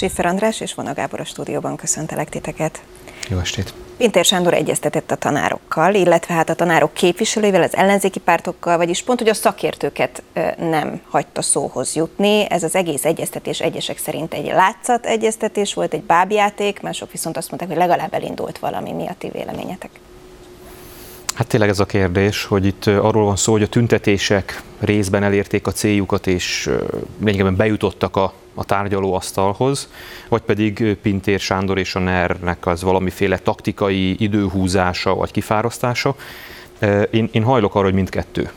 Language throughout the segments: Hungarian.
Siffer András és Vona Gábor a stúdióban köszöntelek titeket. Jó estét! Pintér Sándor egyeztetett a tanárokkal, illetve hát a tanárok képviselőivel, az ellenzéki pártokkal, vagyis pont, hogy a szakértőket nem hagyta szóhoz jutni. Ez az egész egyeztetés egyesek szerint egy látszat egyeztetés volt, egy bábjáték, mások viszont azt mondták, hogy legalább elindult valami. Mi a ti véleményetek? Hát tényleg ez a kérdés, hogy itt arról van szó, hogy a tüntetések részben elérték a céljukat, és lényegében bejutottak a, a tárgyalóasztalhoz, vagy pedig Pintér Sándor és a NER-nek az valamiféle taktikai időhúzása vagy kifárasztása. Én, én hajlok arra, hogy mindkettő.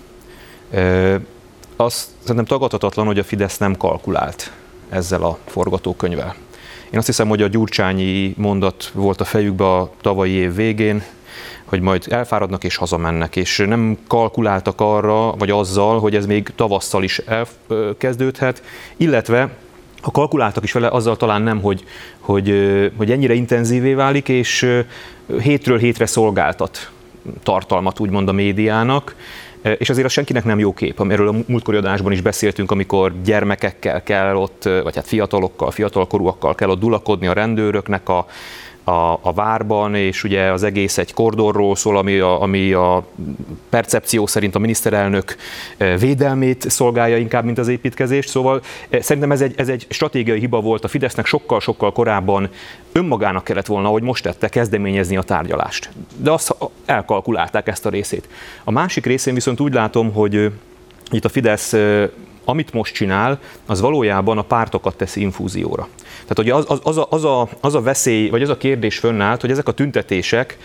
Azt szerintem tagadhatatlan, hogy a Fidesz nem kalkulált ezzel a forgatókönyvvel. Én azt hiszem, hogy a gyurcsányi mondat volt a fejükbe a tavalyi év végén, hogy majd elfáradnak és hazamennek, és nem kalkuláltak arra, vagy azzal, hogy ez még tavasszal is elkezdődhet, illetve ha kalkuláltak is vele, azzal talán nem, hogy, hogy, hogy ennyire intenzívé válik, és hétről hétre szolgáltat tartalmat úgymond a médiának, és azért az senkinek nem jó kép, amiről a múltkori adásban is beszéltünk, amikor gyermekekkel kell ott, vagy hát fiatalokkal, fiatalkorúakkal kell ott dulakodni a rendőröknek a, a, a várban, és ugye az egész egy kordorról szól, ami a, ami a percepció szerint a miniszterelnök eh, védelmét szolgálja inkább, mint az építkezést. Szóval eh, szerintem ez egy, ez egy stratégiai hiba volt a Fidesznek, sokkal-sokkal korábban önmagának kellett volna, hogy most tette, kezdeményezni a tárgyalást. De azt elkalkulálták ezt a részét. A másik részén viszont úgy látom, hogy eh, itt a Fidesz amit most csinál, az valójában a pártokat teszi infúzióra. Tehát ugye az, az, az, a, az, a, az a veszély, vagy az a kérdés fönnállt, hogy ezek a tüntetések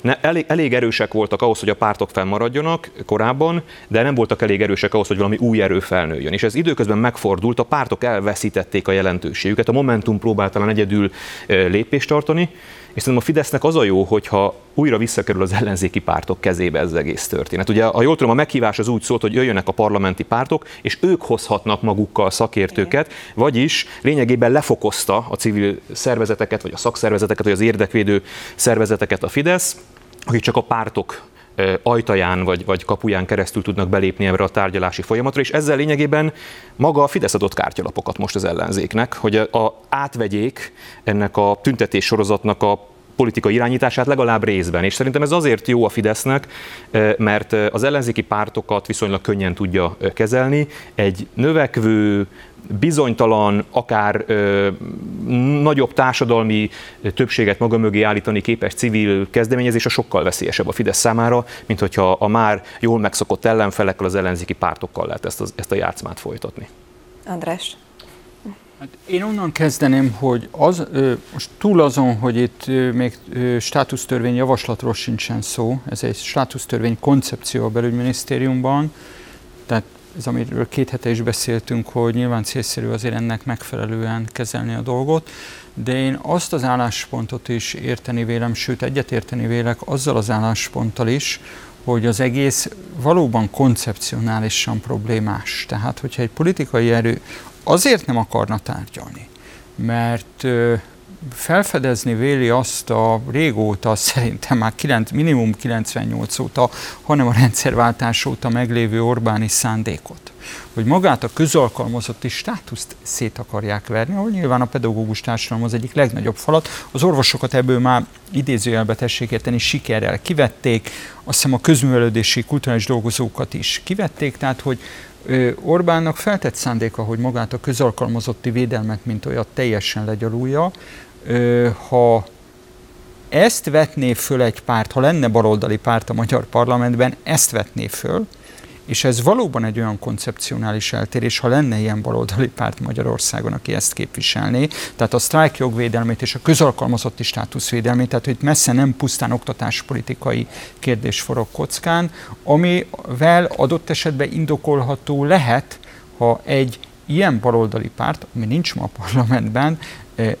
ne, elég, elég erősek voltak ahhoz, hogy a pártok fennmaradjanak korábban, de nem voltak elég erősek ahhoz, hogy valami új erő felnőjön. És ez időközben megfordult, a pártok elveszítették a jelentőségüket, a Momentum próbált talán egyedül lépést tartani, és szerintem a Fidesznek az a jó, hogyha újra visszakerül az ellenzéki pártok kezébe ez az egész történet. Ugye, a jól tudom, a meghívás az úgy szólt, hogy jöjjönek a parlamenti pártok, és ők hozhatnak magukkal szakértőket, vagyis lényegében lefokozta a civil szervezeteket, vagy a szakszervezeteket, vagy az érdekvédő szervezeteket a Fidesz, akik csak a pártok ajtaján vagy, vagy kapuján keresztül tudnak belépni ebbe a tárgyalási folyamatra, és ezzel lényegében maga a Fidesz adott kártyalapokat most az ellenzéknek, hogy a, átvegyék ennek a tüntetés sorozatnak a politikai irányítását legalább részben. És szerintem ez azért jó a Fidesznek, mert az ellenzéki pártokat viszonylag könnyen tudja kezelni. Egy növekvő, bizonytalan, akár ö, nagyobb társadalmi többséget maga mögé állítani képes civil kezdeményezés a sokkal veszélyesebb a Fidesz számára, mint hogyha a már jól megszokott ellenfelekkel, az ellenzéki pártokkal lehet ezt, az, ezt a játszmát folytatni. András? Hát én onnan kezdeném, hogy az, most túl azon, hogy itt még státusztörvény javaslatról sincsen szó, ez egy státusztörvény koncepció a belügyminisztériumban, tehát ez amiről két hete is beszéltünk, hogy nyilván célszerű azért ennek megfelelően kezelni a dolgot, de én azt az álláspontot is érteni vélem, sőt egyetérteni vélek azzal az állásponttal is, hogy az egész valóban koncepcionálisan problémás. Tehát, hogyha egy politikai erő azért nem akarna tárgyalni, mert felfedezni véli azt a régóta, szerintem már 9, minimum 98 óta, hanem a rendszerváltás óta meglévő Orbáni szándékot. Hogy magát a közalkalmazotti státuszt szét akarják verni, ahol nyilván a pedagógus társadalom az egyik legnagyobb falat. Az orvosokat ebből már idézőjelbe tessék érteni, sikerrel kivették, azt hiszem a közművelődési kulturális dolgozókat is kivették, tehát hogy Orbánnak feltett szándéka, hogy magát a közalkalmazotti védelmet, mint olyat teljesen legyalulja, ha ezt vetné föl egy párt, ha lenne baloldali párt a magyar parlamentben, ezt vetné föl, és ez valóban egy olyan koncepcionális eltérés, ha lenne ilyen baloldali párt Magyarországon, aki ezt képviselné, tehát a sztrájk jogvédelmét és a közalkalmazotti státuszvédelmét, tehát hogy messze nem pusztán oktatáspolitikai kérdés forog kockán, amivel adott esetben indokolható lehet, ha egy ilyen baloldali párt, ami nincs ma a parlamentben,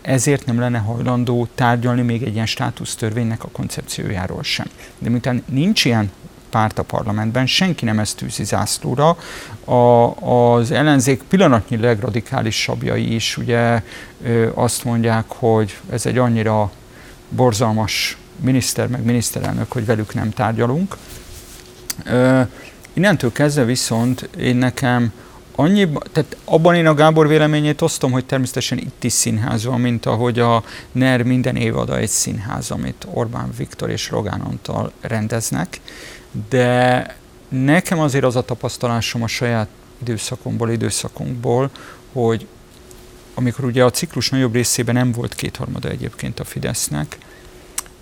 ezért nem lenne hajlandó tárgyalni még egy ilyen státusztörvénynek a koncepciójáról sem. De miután nincs ilyen párt a parlamentben, senki nem ezt tűzi zászlóra. A, az ellenzék pillanatnyi legradikálisabbjai is ugye azt mondják, hogy ez egy annyira borzalmas miniszter, meg miniszterelnök, hogy velük nem tárgyalunk. Innentől kezdve viszont én nekem annyi, tehát abban én a Gábor véleményét osztom, hogy természetesen itt is színház van, mint ahogy a NER minden évada egy színház, amit Orbán Viktor és Rogán Antal rendeznek, de nekem azért az a tapasztalásom a saját időszakomból, időszakunkból, hogy amikor ugye a ciklus nagyobb részében nem volt kétharmada egyébként a Fidesznek,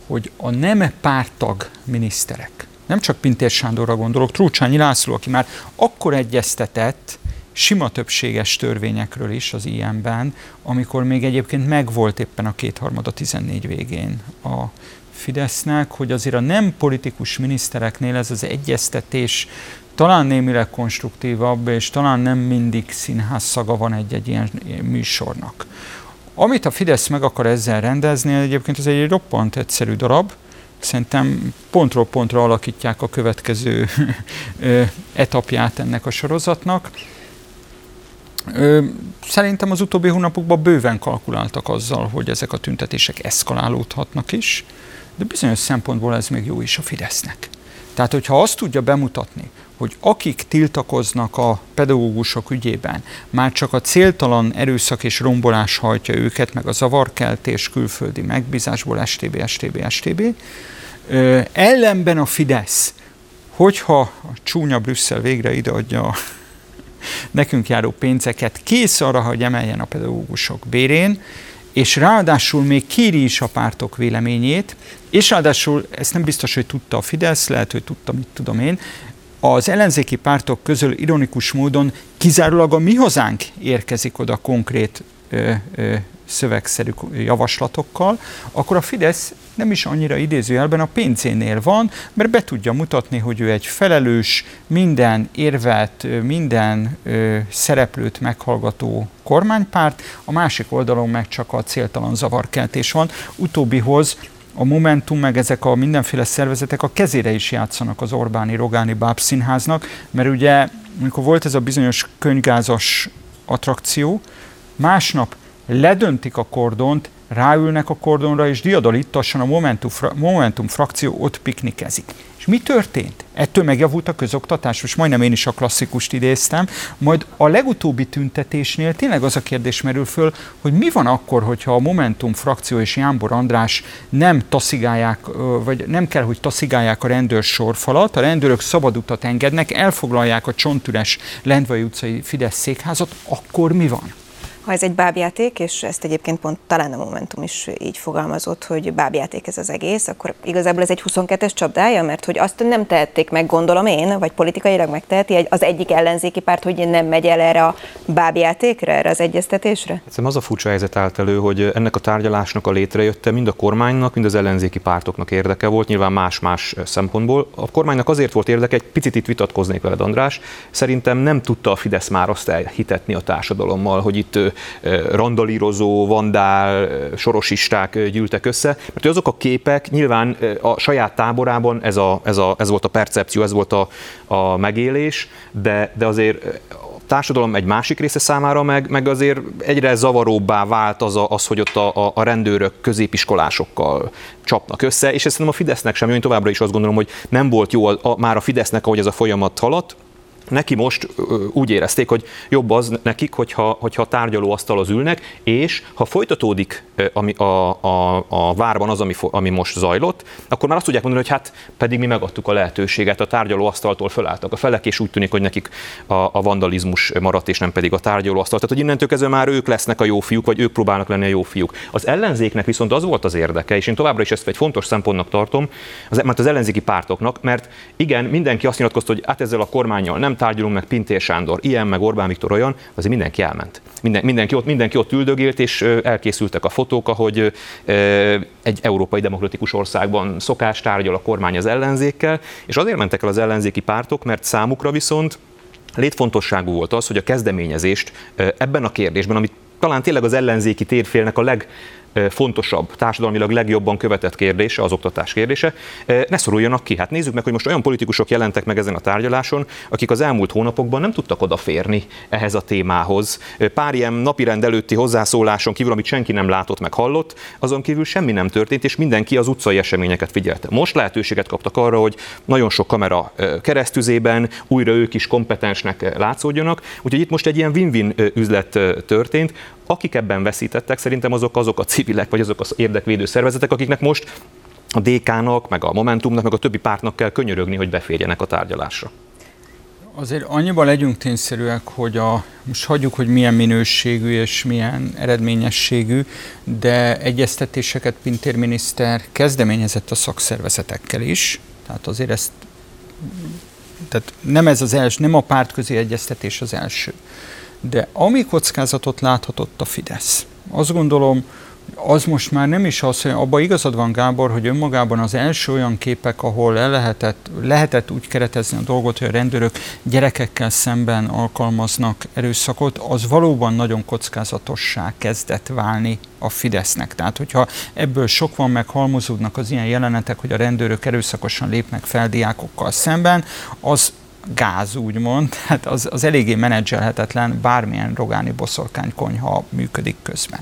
hogy a nem pártag miniszterek, nem csak Pintér Sándorra gondolok, Trócsányi László, aki már akkor egyeztetett sima többséges törvényekről is az ilyen-ben, amikor még egyébként megvolt éppen a kétharmada 14 végén a Fidesznek, hogy azért a nem politikus minisztereknél ez az egyeztetés talán némileg konstruktívabb, és talán nem mindig színház szaga van egy-egy ilyen műsornak. Amit a Fidesz meg akar ezzel rendezni, egyébként ez egy roppant egyszerű darab, szerintem pontról pontra alakítják a következő etapját ennek a sorozatnak. Szerintem az utóbbi hónapokban bőven kalkuláltak azzal, hogy ezek a tüntetések eszkalálódhatnak is, de bizonyos szempontból ez még jó is a Fidesznek. Tehát, hogyha azt tudja bemutatni, hogy akik tiltakoznak a pedagógusok ügyében, már csak a céltalan erőszak és rombolás hajtja őket, meg a zavarkeltés külföldi megbízásból, STB, STB, STB. Ö, ellenben a Fidesz, hogyha a csúnya Brüsszel végre ideadja a nekünk járó pénzeket, kész arra, hogy emeljen a pedagógusok bérén, és ráadásul még kéri is a pártok véleményét, és ráadásul ezt nem biztos, hogy tudta a Fidesz, lehet, hogy tudta, mit tudom én, az ellenzéki pártok közül ironikus módon kizárólag a mi hazánk érkezik oda konkrét ö, ö, szövegszerű javaslatokkal, akkor a Fidesz nem is annyira idézőjelben a pénzénél van, mert be tudja mutatni, hogy ő egy felelős, minden érvet, minden ö, szereplőt meghallgató kormánypárt, a másik oldalon meg csak a céltalan zavarkeltés van. Utóbbihoz a Momentum, meg ezek a mindenféle szervezetek a kezére is játszanak az Orbáni Rogáni Bábszínháznak, mert ugye, amikor volt ez a bizonyos könygázas attrakció, másnap ledöntik a kordont, ráülnek a kordonra, és diadalittassan a Momentum, fra- Momentum frakció ott piknikezik. És mi történt? Ettől megjavult a közoktatás, most majdnem én is a klasszikust idéztem, majd a legutóbbi tüntetésnél tényleg az a kérdés merül föl, hogy mi van akkor, hogyha a Momentum frakció és Jánbor András nem taszigálják, vagy nem kell, hogy taszigálják a rendőr sorfalat, a rendőrök szabad utat engednek, elfoglalják a csontüres Lendvai utcai Fidesz székházat, akkor mi van? Ha ez egy bábjáték, és ezt egyébként pont talán a Momentum is így fogalmazott, hogy bábjáték ez az egész, akkor igazából ez egy 22-es csapdája, mert hogy azt nem tehették meg, gondolom én, vagy politikailag megteheti az egyik ellenzéki párt, hogy nem megy el erre a bábjátékra, erre az egyeztetésre? Egyszerűen az a furcsa helyzet állt elő, hogy ennek a tárgyalásnak a létrejötte mind a kormánynak, mind az ellenzéki pártoknak érdeke volt, nyilván más-más szempontból. A kormánynak azért volt érdeke, egy picit itt vitatkoznék veled, András. Szerintem nem tudta a Fidesz már azt elhitetni a társadalommal, hogy itt randalírozó, vandál, sorosisták gyűltek össze, mert azok a képek nyilván a saját táborában ez, a, ez, a, ez volt a percepció, ez volt a, a megélés, de, de azért társadalom egy másik része számára meg, meg azért egyre zavaróbbá vált az, a, az hogy ott a, a, rendőrök középiskolásokkal csapnak össze, és ezt szerintem a Fidesznek sem, én továbbra is azt gondolom, hogy nem volt jó a, a, már a Fidesznek, ahogy ez a folyamat haladt, neki most úgy érezték, hogy jobb az nekik, hogyha, hogyha tárgyalóasztalhoz ülnek, és ha folytatódik ami a, a, a várban az, ami, ami most zajlott, akkor már azt tudják mondani, hogy hát pedig mi megadtuk a lehetőséget, a tárgyalóasztaltól fölálltak a felek, és úgy tűnik, hogy nekik a, a vandalizmus maradt, és nem pedig a tárgyalóasztal. Tehát, hogy innentől kezdve már ők lesznek a jó fiúk, vagy ők próbálnak lenni a jó fiúk. Az ellenzéknek viszont az volt az érdeke, és én továbbra is ezt egy fontos szempontnak tartom, az, mert az ellenzéki pártoknak, mert igen, mindenki azt nyilatkozta, hogy hát ezzel a kormányjal nem tárgyalunk, meg Pintér Sándor, ilyen, meg Orbán Viktor olyan, azért mindenki elment. Minden, mindenki, ott, mindenki ott üldögélt, és elkészültek a fotók, ahogy egy európai demokratikus országban szokás tárgyal a kormány az ellenzékkel, és azért mentek el az ellenzéki pártok, mert számukra viszont létfontosságú volt az, hogy a kezdeményezést ebben a kérdésben, amit talán tényleg az ellenzéki térfélnek a leg legfontosabb, társadalmilag legjobban követett kérdése, az oktatás kérdése, ne szoruljanak ki. Hát nézzük meg, hogy most olyan politikusok jelentek meg ezen a tárgyaláson, akik az elmúlt hónapokban nem tudtak odaférni ehhez a témához. Pár ilyen napirend előtti hozzászóláson kívül, amit senki nem látott meg hallott, azon kívül semmi nem történt, és mindenki az utcai eseményeket figyelte. Most lehetőséget kaptak arra, hogy nagyon sok kamera keresztüzében újra ők is kompetensnek látszódjanak. Úgyhogy itt most egy ilyen win-win üzlet történt. Akik ebben veszítettek, szerintem azok azok a civilek, vagy azok az érdekvédő szervezetek, akiknek most a DK-nak, meg a Momentumnak, meg a többi pártnak kell könyörögni, hogy beférjenek a tárgyalásra. Azért annyiban legyünk tényszerűek, hogy a, most hagyjuk, hogy milyen minőségű és milyen eredményességű, de egyeztetéseket Pintér miniszter kezdeményezett a szakszervezetekkel is, tehát azért ezt tehát nem ez az első, nem a pártközi egyeztetés az első. De ami kockázatot láthatott a Fidesz, azt gondolom, az most már nem is az, hogy abban igazad van Gábor, hogy önmagában az első olyan képek, ahol el lehetett, lehetett úgy keretezni a dolgot, hogy a rendőrök gyerekekkel szemben alkalmaznak erőszakot, az valóban nagyon kockázatossá kezdett válni a Fidesznek. Tehát, hogyha ebből sok van, meg halmozódnak az ilyen jelenetek, hogy a rendőrök erőszakosan lépnek fel diákokkal szemben, az gáz, úgymond, tehát az, az eléggé menedzselhetetlen, bármilyen rogáni boszorkánykonyha működik közben.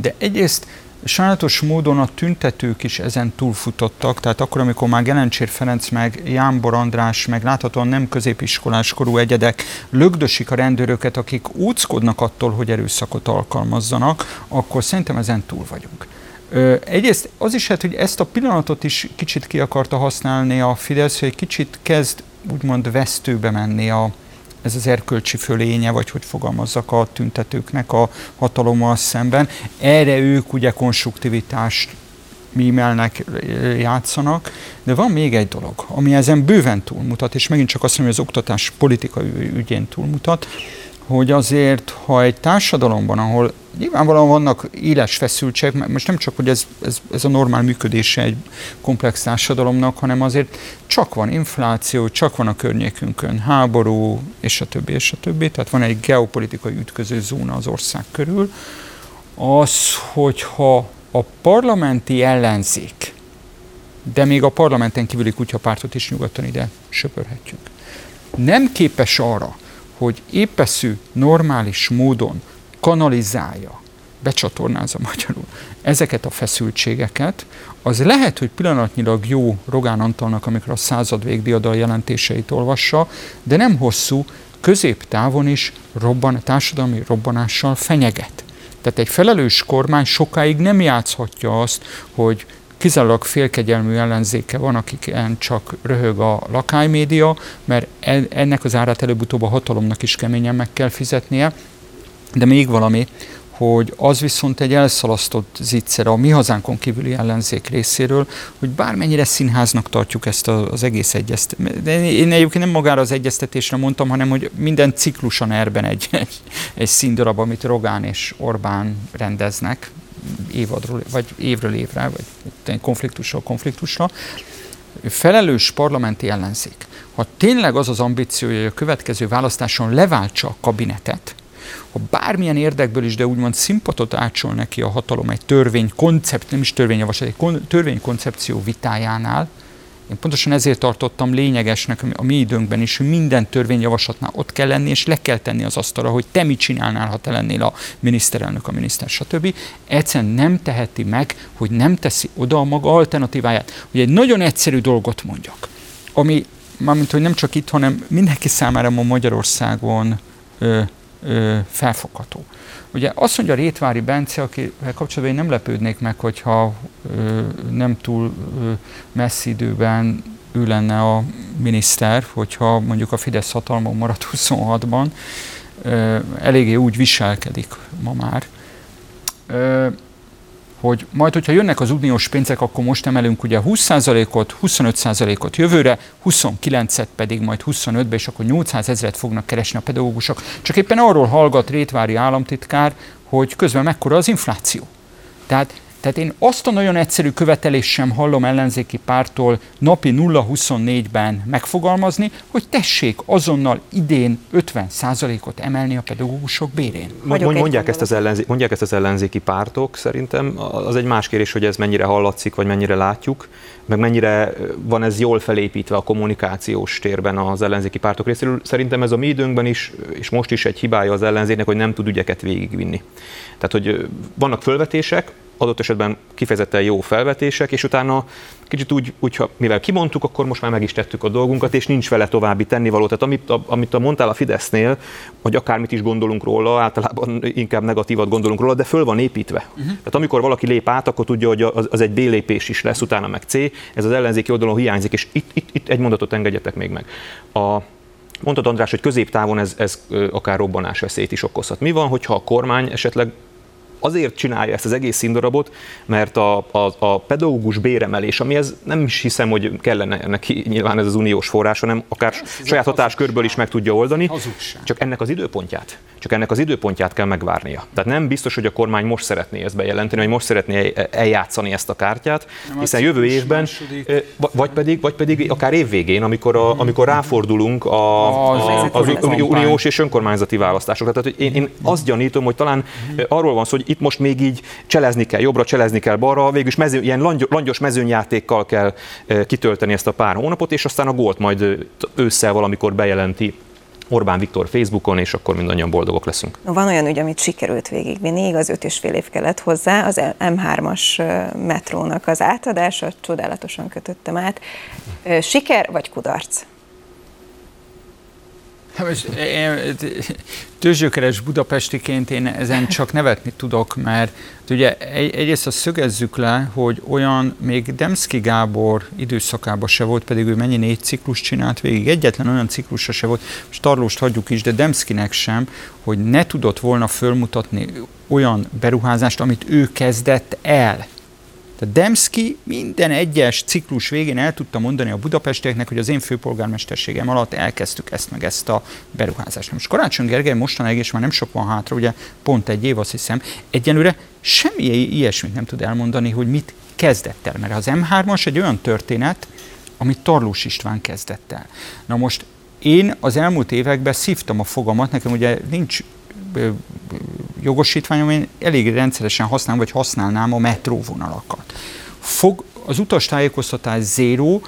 De egyrészt sajnálatos módon a tüntetők is ezen túlfutottak, tehát akkor, amikor már Gelencsér Ferenc, meg Jánbor András, meg láthatóan nem középiskolás korú egyedek lögdösik a rendőröket, akik úckodnak attól, hogy erőszakot alkalmazzanak, akkor szerintem ezen túl vagyunk. Ö, egyrészt az is hát, hogy ezt a pillanatot is kicsit ki akarta használni a Fidesz, hogy kicsit kezd úgymond vesztőbe menni a, ez az erkölcsi fölénye, vagy hogy fogalmazzak a tüntetőknek a hatalommal szemben. Erre ők ugye konstruktivitást mímelnek, játszanak, de van még egy dolog, ami ezen bőven túlmutat, és megint csak azt mondom, hogy az oktatás politikai ügyén túlmutat, hogy azért, ha egy társadalomban, ahol nyilvánvalóan vannak éles feszültségek, most nem csak, hogy ez, ez, ez a normál működése egy komplex társadalomnak, hanem azért csak van infláció, csak van a környékünkön háború, és a többi, és a többi, tehát van egy geopolitikai ütköző zóna az ország körül, az, hogyha a parlamenti ellenzék, de még a parlamenten kívüli kutyapártot is nyugodtan ide söpörhetjük, nem képes arra, hogy épeszű, normális módon kanalizálja, becsatornázza magyarul ezeket a feszültségeket, az lehet, hogy pillanatnyilag jó Rogán Antalnak, amikor a század végdiadal jelentéseit olvassa, de nem hosszú, középtávon is robban, társadalmi robbanással fenyeget. Tehát egy felelős kormány sokáig nem játszhatja azt, hogy kizárólag félkegyelmű ellenzéke van, akiken csak röhög a lakánymédia, mert ennek az árát előbb-utóbb a hatalomnak is keményen meg kell fizetnie. De még valami, hogy az viszont egy elszalasztott zicser a mi hazánkon kívüli ellenzék részéről, hogy bármennyire színháznak tartjuk ezt az egész egyeztetést. Én egyébként nem magára az egyeztetésre mondtam, hanem hogy minden ciklusan erben egy, egy, egy színdarab, amit Rogán és Orbán rendeznek, évadról, vagy évről évre, vagy konfliktusról konfliktusra, felelős parlamenti ellenzék, ha tényleg az az ambíciója, hogy a következő választáson leváltsa a kabinetet, ha bármilyen érdekből is, de úgymond szimpatot átsol neki a hatalom egy törvény koncept, nem is törvényjavaslat, egy kon, törvénykoncepció vitájánál, én pontosan ezért tartottam lényegesnek a mi időnkben is, hogy minden törvényjavaslatnál ott kell lenni, és le kell tenni az asztalra, hogy te mit csinálnál, ha te lennél a miniszterelnök, a miniszter, stb. Egyszerűen nem teheti meg, hogy nem teszi oda a maga alternatíváját. Hogy egy nagyon egyszerű dolgot mondjak, ami, mármint, hogy nem csak itt, hanem mindenki számára ma Magyarországon ö, ö, felfogható. Ugye azt mondja Rétvári Bence, akivel kapcsolatban én nem lepődnék meg, hogyha ö, nem túl ö, messzi időben ő lenne a miniszter, hogyha mondjuk a Fidesz hatalmon maradt 26-ban, ö, eléggé úgy viselkedik ma már. Ö, hogy majd, hogyha jönnek az uniós pénzek, akkor most emelünk ugye 20%-ot, 25%-ot jövőre, 29-et pedig majd 25-be, és akkor 800 ezeret fognak keresni a pedagógusok. Csak éppen arról hallgat Rétvári államtitkár, hogy közben mekkora az infláció. Tehát Tehát én azt a nagyon egyszerű követelést sem hallom ellenzéki pártól napi 0-24-ben megfogalmazni, hogy tessék azonnal idén 50%-ot emelni a pedagógusok bérén. Mondják ezt, az ellenzé- mondják ezt az ellenzéki pártok, szerintem az egy más kérdés, hogy ez mennyire hallatszik, vagy mennyire látjuk, meg mennyire van ez jól felépítve a kommunikációs térben az ellenzéki pártok részéről. Szerintem ez a mi időnkben is, és most is egy hibája az ellenzéknek, hogy nem tud ügyeket végigvinni. Tehát, hogy vannak fölvetések, adott esetben kifejezetten jó felvetések, és utána kicsit úgy, úgy ha, mivel kimondtuk, akkor most már meg is tettük a dolgunkat, és nincs vele további tennivaló. Tehát amit, a, amit a mondtál a Fidesznél, hogy akármit is gondolunk róla, általában inkább negatívat gondolunk róla, de föl van építve. Uh-huh. Tehát amikor valaki lép át, akkor tudja, hogy az, az egy B lépés is lesz, utána meg C. Ez az ellenzéki oldalon hiányzik, és itt, itt, itt egy mondatot engedjetek még meg. A, Mondtad András, hogy középtávon ez, ez akár robbanás veszélyt is okozhat. Mi van, hogyha a kormány esetleg azért csinálja ezt az egész színdarabot, mert a, a, a pedagógus béremelés, ami ez nem is hiszem, hogy kellene neki nyilván ez az uniós forrás, hanem akár ez saját hatáskörből is meg tudja oldani, hazugság. csak ennek az időpontját, csak ennek az időpontját kell megvárnia. Tehát nem biztos, hogy a kormány most szeretné ezt bejelenteni, vagy most szeretné eljátszani ezt a kártyát, nem hiszen jövő évben, második. vagy pedig, vagy pedig akár évvégén, amikor, a, amikor ráfordulunk a, az, az, az uniós és önkormányzati választásokra. Tehát hogy én, én azt gyanítom, hogy talán arról van szó, hogy itt most még így cselezni kell jobbra, cselezni kell balra, végülis mező, ilyen langyos mezőnyjátékkal kell kitölteni ezt a pár hónapot, és aztán a gólt majd ősszel valamikor bejelenti Orbán Viktor Facebookon, és akkor mindannyian boldogok leszünk. Van olyan ügy, amit sikerült végigvinni, igaz, öt és fél év kellett hozzá, az M3-as metrónak az átadása, csodálatosan kötöttem át. Siker vagy kudarc? Tőzsőkeres budapestiként én ezen csak nevetni tudok, mert ugye egy, egyrészt azt szögezzük le, hogy olyan még Demszki Gábor időszakában se volt, pedig ő mennyi négy ciklus csinált végig, egyetlen olyan ciklusa se volt, most Tarlóst hagyjuk is, de Demszkinek sem, hogy ne tudott volna fölmutatni olyan beruházást, amit ő kezdett el. Tehát Demszki minden egyes ciklus végén el tudta mondani a budapestieknek, hogy az én főpolgármesterségem alatt elkezdtük ezt meg ezt a beruházást. Most Karácsony Gergely mostanáig, és már nem sok van hátra, ugye pont egy év azt hiszem, egyenlőre semmi ilyesmit nem tud elmondani, hogy mit kezdett el. Mert az M3-as egy olyan történet, amit Tarlós István kezdett el. Na most én az elmúlt években szívtam a fogamat, nekem ugye nincs jogosítványom, én elég rendszeresen használom, vagy használnám a metróvonalakat. Fog, az utastájékoztatás zéró,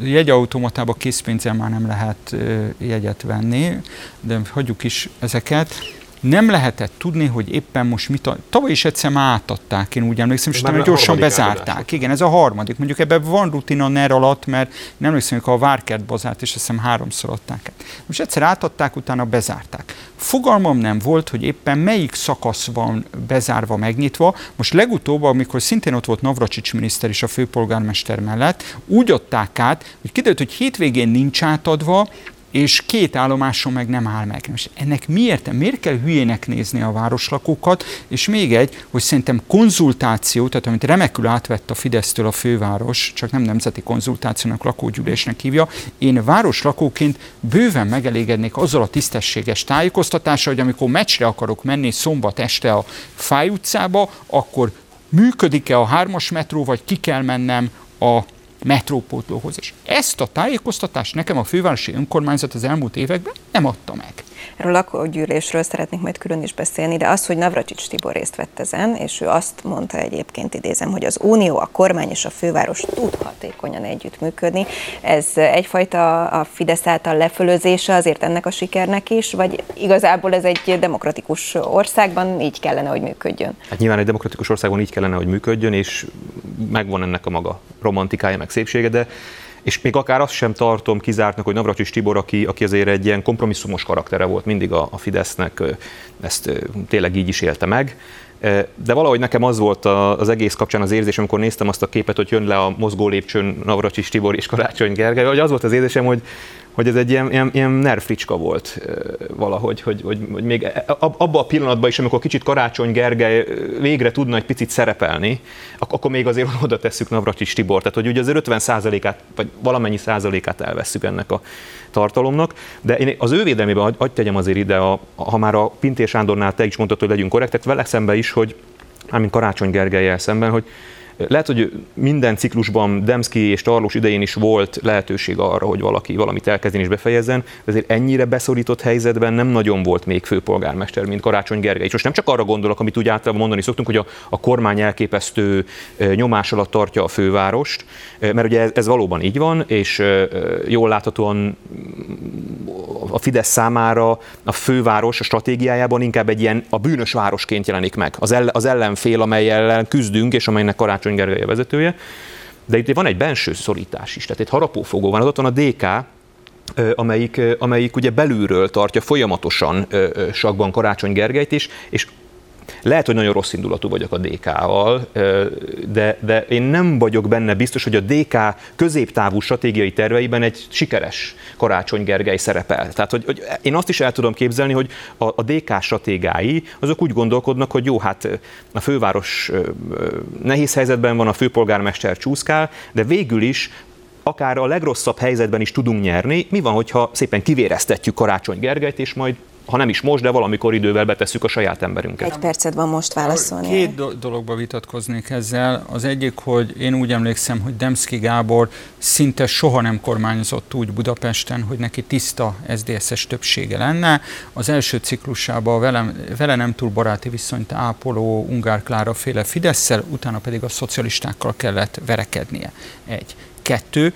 jegyautomatába készpénzzel már nem lehet jegyet venni, de hagyjuk is ezeket nem lehetett tudni, hogy éppen most mit a... Tavaly is egyszer már átadták, én úgy emlékszem, és utána gyorsan bezárták. Áldások. Igen, ez a harmadik. Mondjuk ebben van rutina NER alatt, mert nem emlékszem, hogy a Várkert bazárt, és azt hiszem háromszor adták el. Most egyszer átadták, utána bezárták. Fogalmam nem volt, hogy éppen melyik szakasz van bezárva, megnyitva. Most legutóbb, amikor szintén ott volt Navracsics miniszter is a főpolgármester mellett, úgy adták át, hogy kiderült, hogy hétvégén nincs átadva, és két állomáson meg nem áll meg. Most ennek miért? Miért kell hülyének nézni a városlakókat? És még egy, hogy szerintem konzultáció, tehát amit remekül átvett a Fidesztől a főváros, csak nem nemzeti konzultációnak, lakógyűlésnek hívja, én városlakóként bőven megelégednék azzal a tisztességes tájékoztatással, hogy amikor meccsre akarok menni szombat este a Fáj utcába, akkor működik-e a hármas metró, vagy ki kell mennem a metrópótlóhoz. És ezt a tájékoztatást nekem a fővárosi önkormányzat az elmúlt években nem adta meg. Erről a lakógyűlésről szeretnék majd külön is beszélni, de az, hogy Navracsics Tibor részt vett ezen, és ő azt mondta egyébként, idézem, hogy az Unió, a kormány és a főváros tud hatékonyan együttműködni. Ez egyfajta a Fidesz által lefölözése azért ennek a sikernek is, vagy igazából ez egy demokratikus országban így kellene, hogy működjön? Hát nyilván egy demokratikus országban így kellene, hogy működjön, és megvan ennek a maga romantikája, meg szépsége, de és még akár azt sem tartom kizártnak, hogy Navracsis Tibor, aki, aki azért egy ilyen kompromisszumos karaktere volt mindig a, a Fidesznek, ezt tényleg így is élte meg. De valahogy nekem az volt az egész kapcsán az érzés, amikor néztem azt a képet, hogy jön le a mozgó lépcsőn Navracsis Tibor és Karácsony Gergely, hogy az volt az érzésem, hogy, hogy ez egy ilyen, ilyen, ilyen nerfricska volt valahogy, hogy, hogy, hogy még abban a pillanatban is, amikor kicsit Karácsony Gergely végre tudna egy picit szerepelni, akkor még azért oda tesszük Navracsics Tibor, tehát hogy ugye az 50 százalékát, vagy valamennyi százalékát elvesszük ennek a tartalomnak, de én az ő védelmében, hogy tegyem azért ide, a, ha már a Pintér Sándornál te is mondtad, hogy legyünk korrektek, vele szembe is, hogy mármint Karácsony Gergelyel szemben, hogy lehet, hogy minden ciklusban Demszki és Tarlós idején is volt lehetőség arra, hogy valaki valamit elkezdjen és befejezzen, de azért ennyire beszorított helyzetben nem nagyon volt még főpolgármester, mint Karácsony Gergely. És most nem csak arra gondolok, amit úgy általában mondani szoktunk, hogy a, a kormány elképesztő nyomás alatt tartja a fővárost, mert ugye ez, ez valóban így van, és jól láthatóan a Fidesz számára a főváros a stratégiájában inkább egy ilyen a bűnös városként jelenik meg. Az, ellen, az ellenfél, amelyel küzdünk, és amelynek Karácsony Karácsony Gergely a vezetője, de itt van egy benső szorítás is, tehát egy harapófogó van, ott van a DK, amelyik, amelyik ugye belülről tartja folyamatosan sakban Karácsony Gergelyt is, és lehet, hogy nagyon rossz indulatú vagyok a DK-val, de, de én nem vagyok benne biztos, hogy a DK középtávú stratégiai terveiben egy sikeres Karácsony Gergely szerepel. Tehát, hogy, hogy én azt is el tudom képzelni, hogy a, a DK stratégái azok úgy gondolkodnak, hogy jó, hát a főváros nehéz helyzetben van, a főpolgármester csúszkál, de végül is akár a legrosszabb helyzetben is tudunk nyerni. Mi van, hogyha szépen kivéreztetjük Karácsony Gergelyt, és majd ha nem is most, de valamikor idővel betesszük a saját emberünket. Egy percet van most válaszolni. Két do- dologba vitatkoznék ezzel. Az egyik, hogy én úgy emlékszem, hogy Demszki Gábor szinte soha nem kormányozott úgy Budapesten, hogy neki tiszta SZDSZ-es többsége lenne. Az első ciklusában vele, vele nem túl baráti viszonyt ápoló Ungár Klára féle Fideszsel, utána pedig a szocialistákkal kellett verekednie. Egy. Kettő,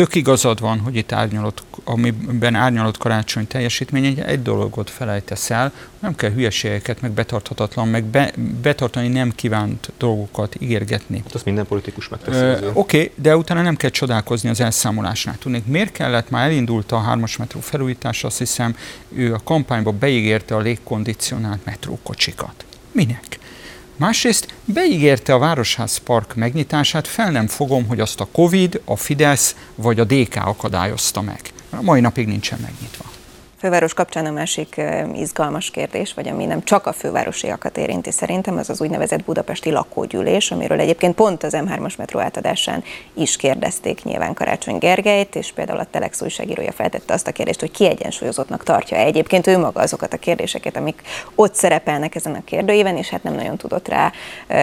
tök igazad van, hogy itt árnyalott, amiben árnyalott karácsony teljesítmény, egy dologot felejtesz el, nem kell hülyeségeket, meg betarthatatlan, meg be, betartani nem kívánt dolgokat ígérgetni. Hát azt minden politikus megteszi. Oké, okay, de utána nem kell csodálkozni az elszámolásnál. Tudnék, miért kellett, már elindult a hármas metró felújítás, azt hiszem, ő a kampányba beígérte a légkondicionált metrókocsikat. Minek? Másrészt beígérte a Városház Park megnyitását, fel nem fogom, hogy azt a Covid, a Fidesz vagy a DK akadályozta meg. A mai napig nincsen megnyitva főváros kapcsán a másik izgalmas kérdés, vagy ami nem csak a fővárosiakat érinti szerintem, az az úgynevezett budapesti lakógyűlés, amiről egyébként pont az M3-as metró átadásán is kérdezték nyilván Karácsony Gergelyt, és például a Telex újságírója feltette azt a kérdést, hogy kiegyensúlyozottnak tartja egyébként ő maga azokat a kérdéseket, amik ott szerepelnek ezen a kérdőíven, és hát nem nagyon tudott rá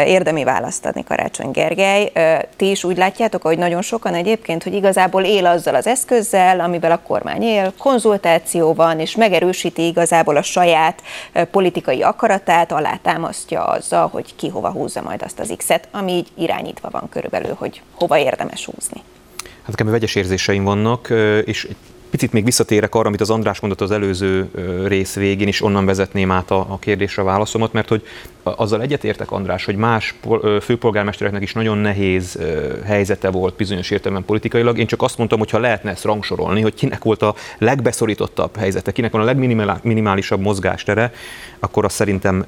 érdemi választ adni Karácsony Gergely. Ti is úgy látjátok, hogy nagyon sokan egyébként, hogy igazából él azzal az eszközzel, amivel a kormány él, konzultációval, van, és megerősíti igazából a saját politikai akaratát, alátámasztja azzal, hogy ki hova húzza majd azt az X-et, ami így irányítva van körülbelül, hogy hova érdemes húzni. Hát nekem vegyes érzéseim vannak, és Picit még visszatérek arra, amit az András mondott az előző rész végén, és onnan vezetném át a, kérdésre a válaszomat, mert hogy azzal egyetértek, András, hogy más főpolgármestereknek is nagyon nehéz helyzete volt bizonyos értelemben politikailag. Én csak azt mondtam, hogy ha lehetne ezt rangsorolni, hogy kinek volt a legbeszorítottabb helyzete, kinek van a legminimálisabb mozgástere, akkor azt szerintem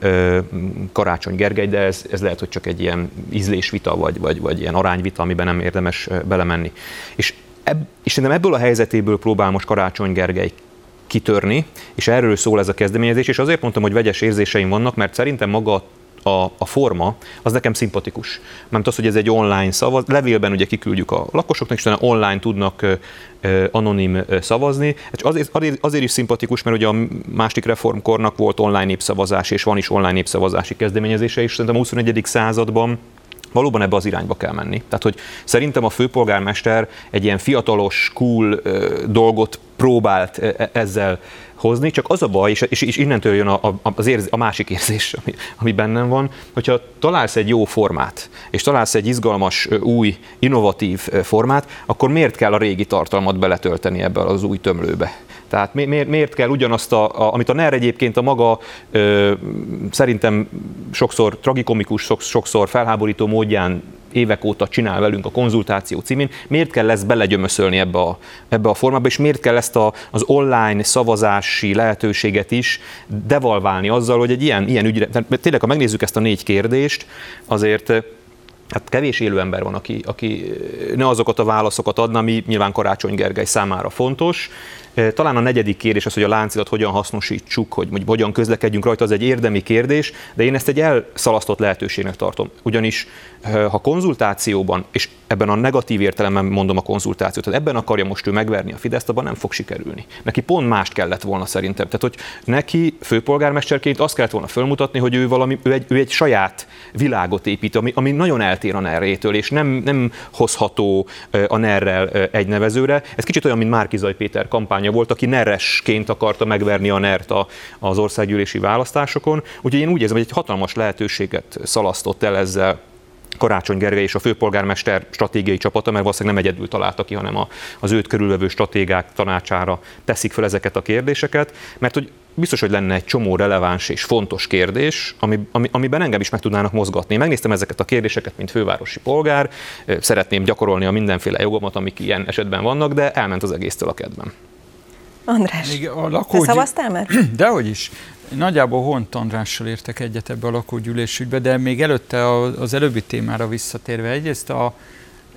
Karácsony Gergely, de ez, ez lehet, hogy csak egy ilyen ízlésvita, vagy, vagy, vagy ilyen arányvita, amiben nem érdemes belemenni. És ebb, és szerintem ebből a helyzetéből próbál most Karácsony Gergely kitörni, és erről szól ez a kezdeményezés, és azért mondtam, hogy vegyes érzéseim vannak, mert szerintem maga a, a forma, az nekem szimpatikus. Mert az, hogy ez egy online szavaz, levélben ugye kiküldjük a lakosoknak, és utána online tudnak anonim szavazni. Azért, azért is szimpatikus, mert ugye a másik reformkornak volt online népszavazás, és van is online népszavazási kezdeményezése, és szerintem a 21. században valóban ebbe az irányba kell menni. Tehát, hogy szerintem a főpolgármester egy ilyen fiatalos, cool dolgot próbált e, ezzel hozni, csak az a baj, és, és, és innentől jön a, a, az érz, a másik érzés, ami, ami bennem van, hogyha találsz egy jó formát, és találsz egy izgalmas, új, innovatív formát, akkor miért kell a régi tartalmat beletölteni ebbe az új tömlőbe? Tehát mi, miért, miért kell ugyanazt, a, a, amit a NER egyébként a maga ö, szerintem sokszor tragikomikus, sokszor felháborító módján évek óta csinál velünk a konzultáció címén, miért kell ezt belegyömöszölni ebbe a, ebbe a formába, és miért kell ezt a, az online szavazási lehetőséget is devalválni azzal, hogy egy ilyen, ilyen ügyre, tehát tényleg, ha megnézzük ezt a négy kérdést, azért hát kevés élő ember van, aki, aki ne azokat a válaszokat adna, ami nyilván Karácsony Gergely számára fontos, Talán a negyedik kérdés az, hogy a láncidat hogyan hasznosítsuk, hogy, hogy hogyan közlekedjünk rajta, az egy érdemi kérdés, de én ezt egy elszalasztott lehetőségnek tartom. Ugyanis ha konzultációban, és ebben a negatív értelemben mondom a konzultációt, tehát ebben akarja most ő megverni a Fideszt, abban nem fog sikerülni. Neki pont mást kellett volna szerintem. Tehát, hogy neki főpolgármesterként azt kellett volna fölmutatni, hogy ő valami, ő egy, ő egy saját világot épít, ami, ami nagyon eltér a ner és nem, nem hozható a ner egy nevezőre. Ez kicsit olyan, mint Márkizaj Péter kampánya volt, aki neresként akarta megverni a NER-t az országgyűlési választásokon. Úgyhogy én úgy érzem, hogy egy hatalmas lehetőséget szalasztott el ezzel Karácsony Gergely és a főpolgármester stratégiai csapata, mert valószínűleg nem egyedül találta ki, hanem az őt körülvevő stratégák tanácsára teszik fel ezeket a kérdéseket, mert hogy biztos, hogy lenne egy csomó releváns és fontos kérdés, ami, ami, amiben engem is meg tudnának mozgatni. Megnéztem ezeket a kérdéseket, mint fővárosi polgár, szeretném gyakorolni a mindenféle jogomat, amik ilyen esetben vannak, de elment az egésztől a kedvem. András, Még a lakógy... te szavaztál már? Dehogy is. Nagyjából Hont Andrással értek egyet ebbe a lakógyűlésügybe, de még előtte az előbbi témára visszatérve egyrészt a,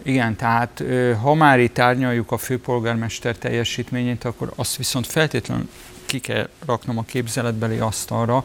igen, tehát ha már itt árnyaljuk a főpolgármester teljesítményét, akkor azt viszont feltétlenül ki kell raknom a képzeletbeli asztalra,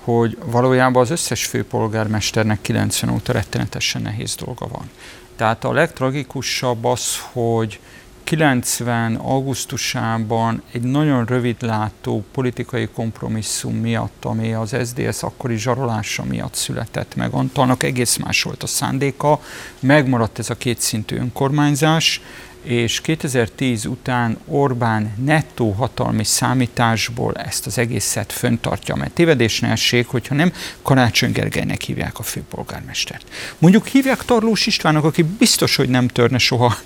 hogy valójában az összes főpolgármesternek 90 óta rettenetesen nehéz dolga van. Tehát a legtragikusabb az, hogy 90. augusztusában egy nagyon rövidlátó politikai kompromisszum miatt, ami az SDS akkori zsarolása miatt született meg, Antalnak egész más volt a szándéka, megmaradt ez a kétszintű önkormányzás, és 2010 után Orbán nettó hatalmi számításból ezt az egészet föntartja, mert tévedés ne essék, hogyha nem Karácsony Gergelynek hívják a főpolgármestert. Mondjuk hívják Tarlós Istvánnak, aki biztos, hogy nem törne soha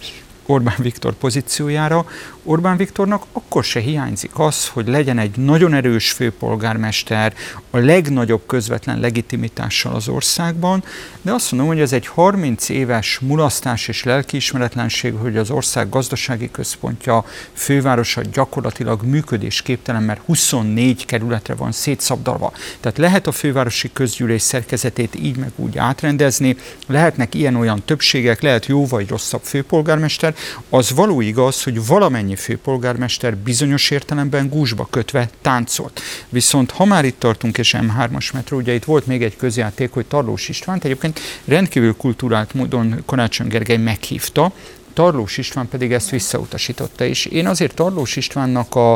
Orbán Viktor pozíciójára, Orbán Viktornak akkor se hiányzik az, hogy legyen egy nagyon erős főpolgármester, a legnagyobb közvetlen legitimitással az országban, de azt mondom, hogy ez egy 30 éves mulasztás és lelkiismeretlenség, hogy az ország gazdasági központja, fővárosa gyakorlatilag működésképtelen, mert 24 kerületre van szétszabdalva. Tehát lehet a fővárosi közgyűlés szerkezetét így meg úgy átrendezni, lehetnek ilyen-olyan többségek, lehet jó vagy rosszabb főpolgármester, az való igaz, hogy valamennyi főpolgármester bizonyos értelemben gúzsba kötve táncolt. Viszont ha már itt tartunk, és M3-as metró, ugye itt volt még egy közjáték, hogy Tarlós István, egyébként rendkívül kultúrált módon Karácsony Gergely meghívta, Tarlós István pedig ezt visszautasította, és én azért Tarlós Istvánnak a,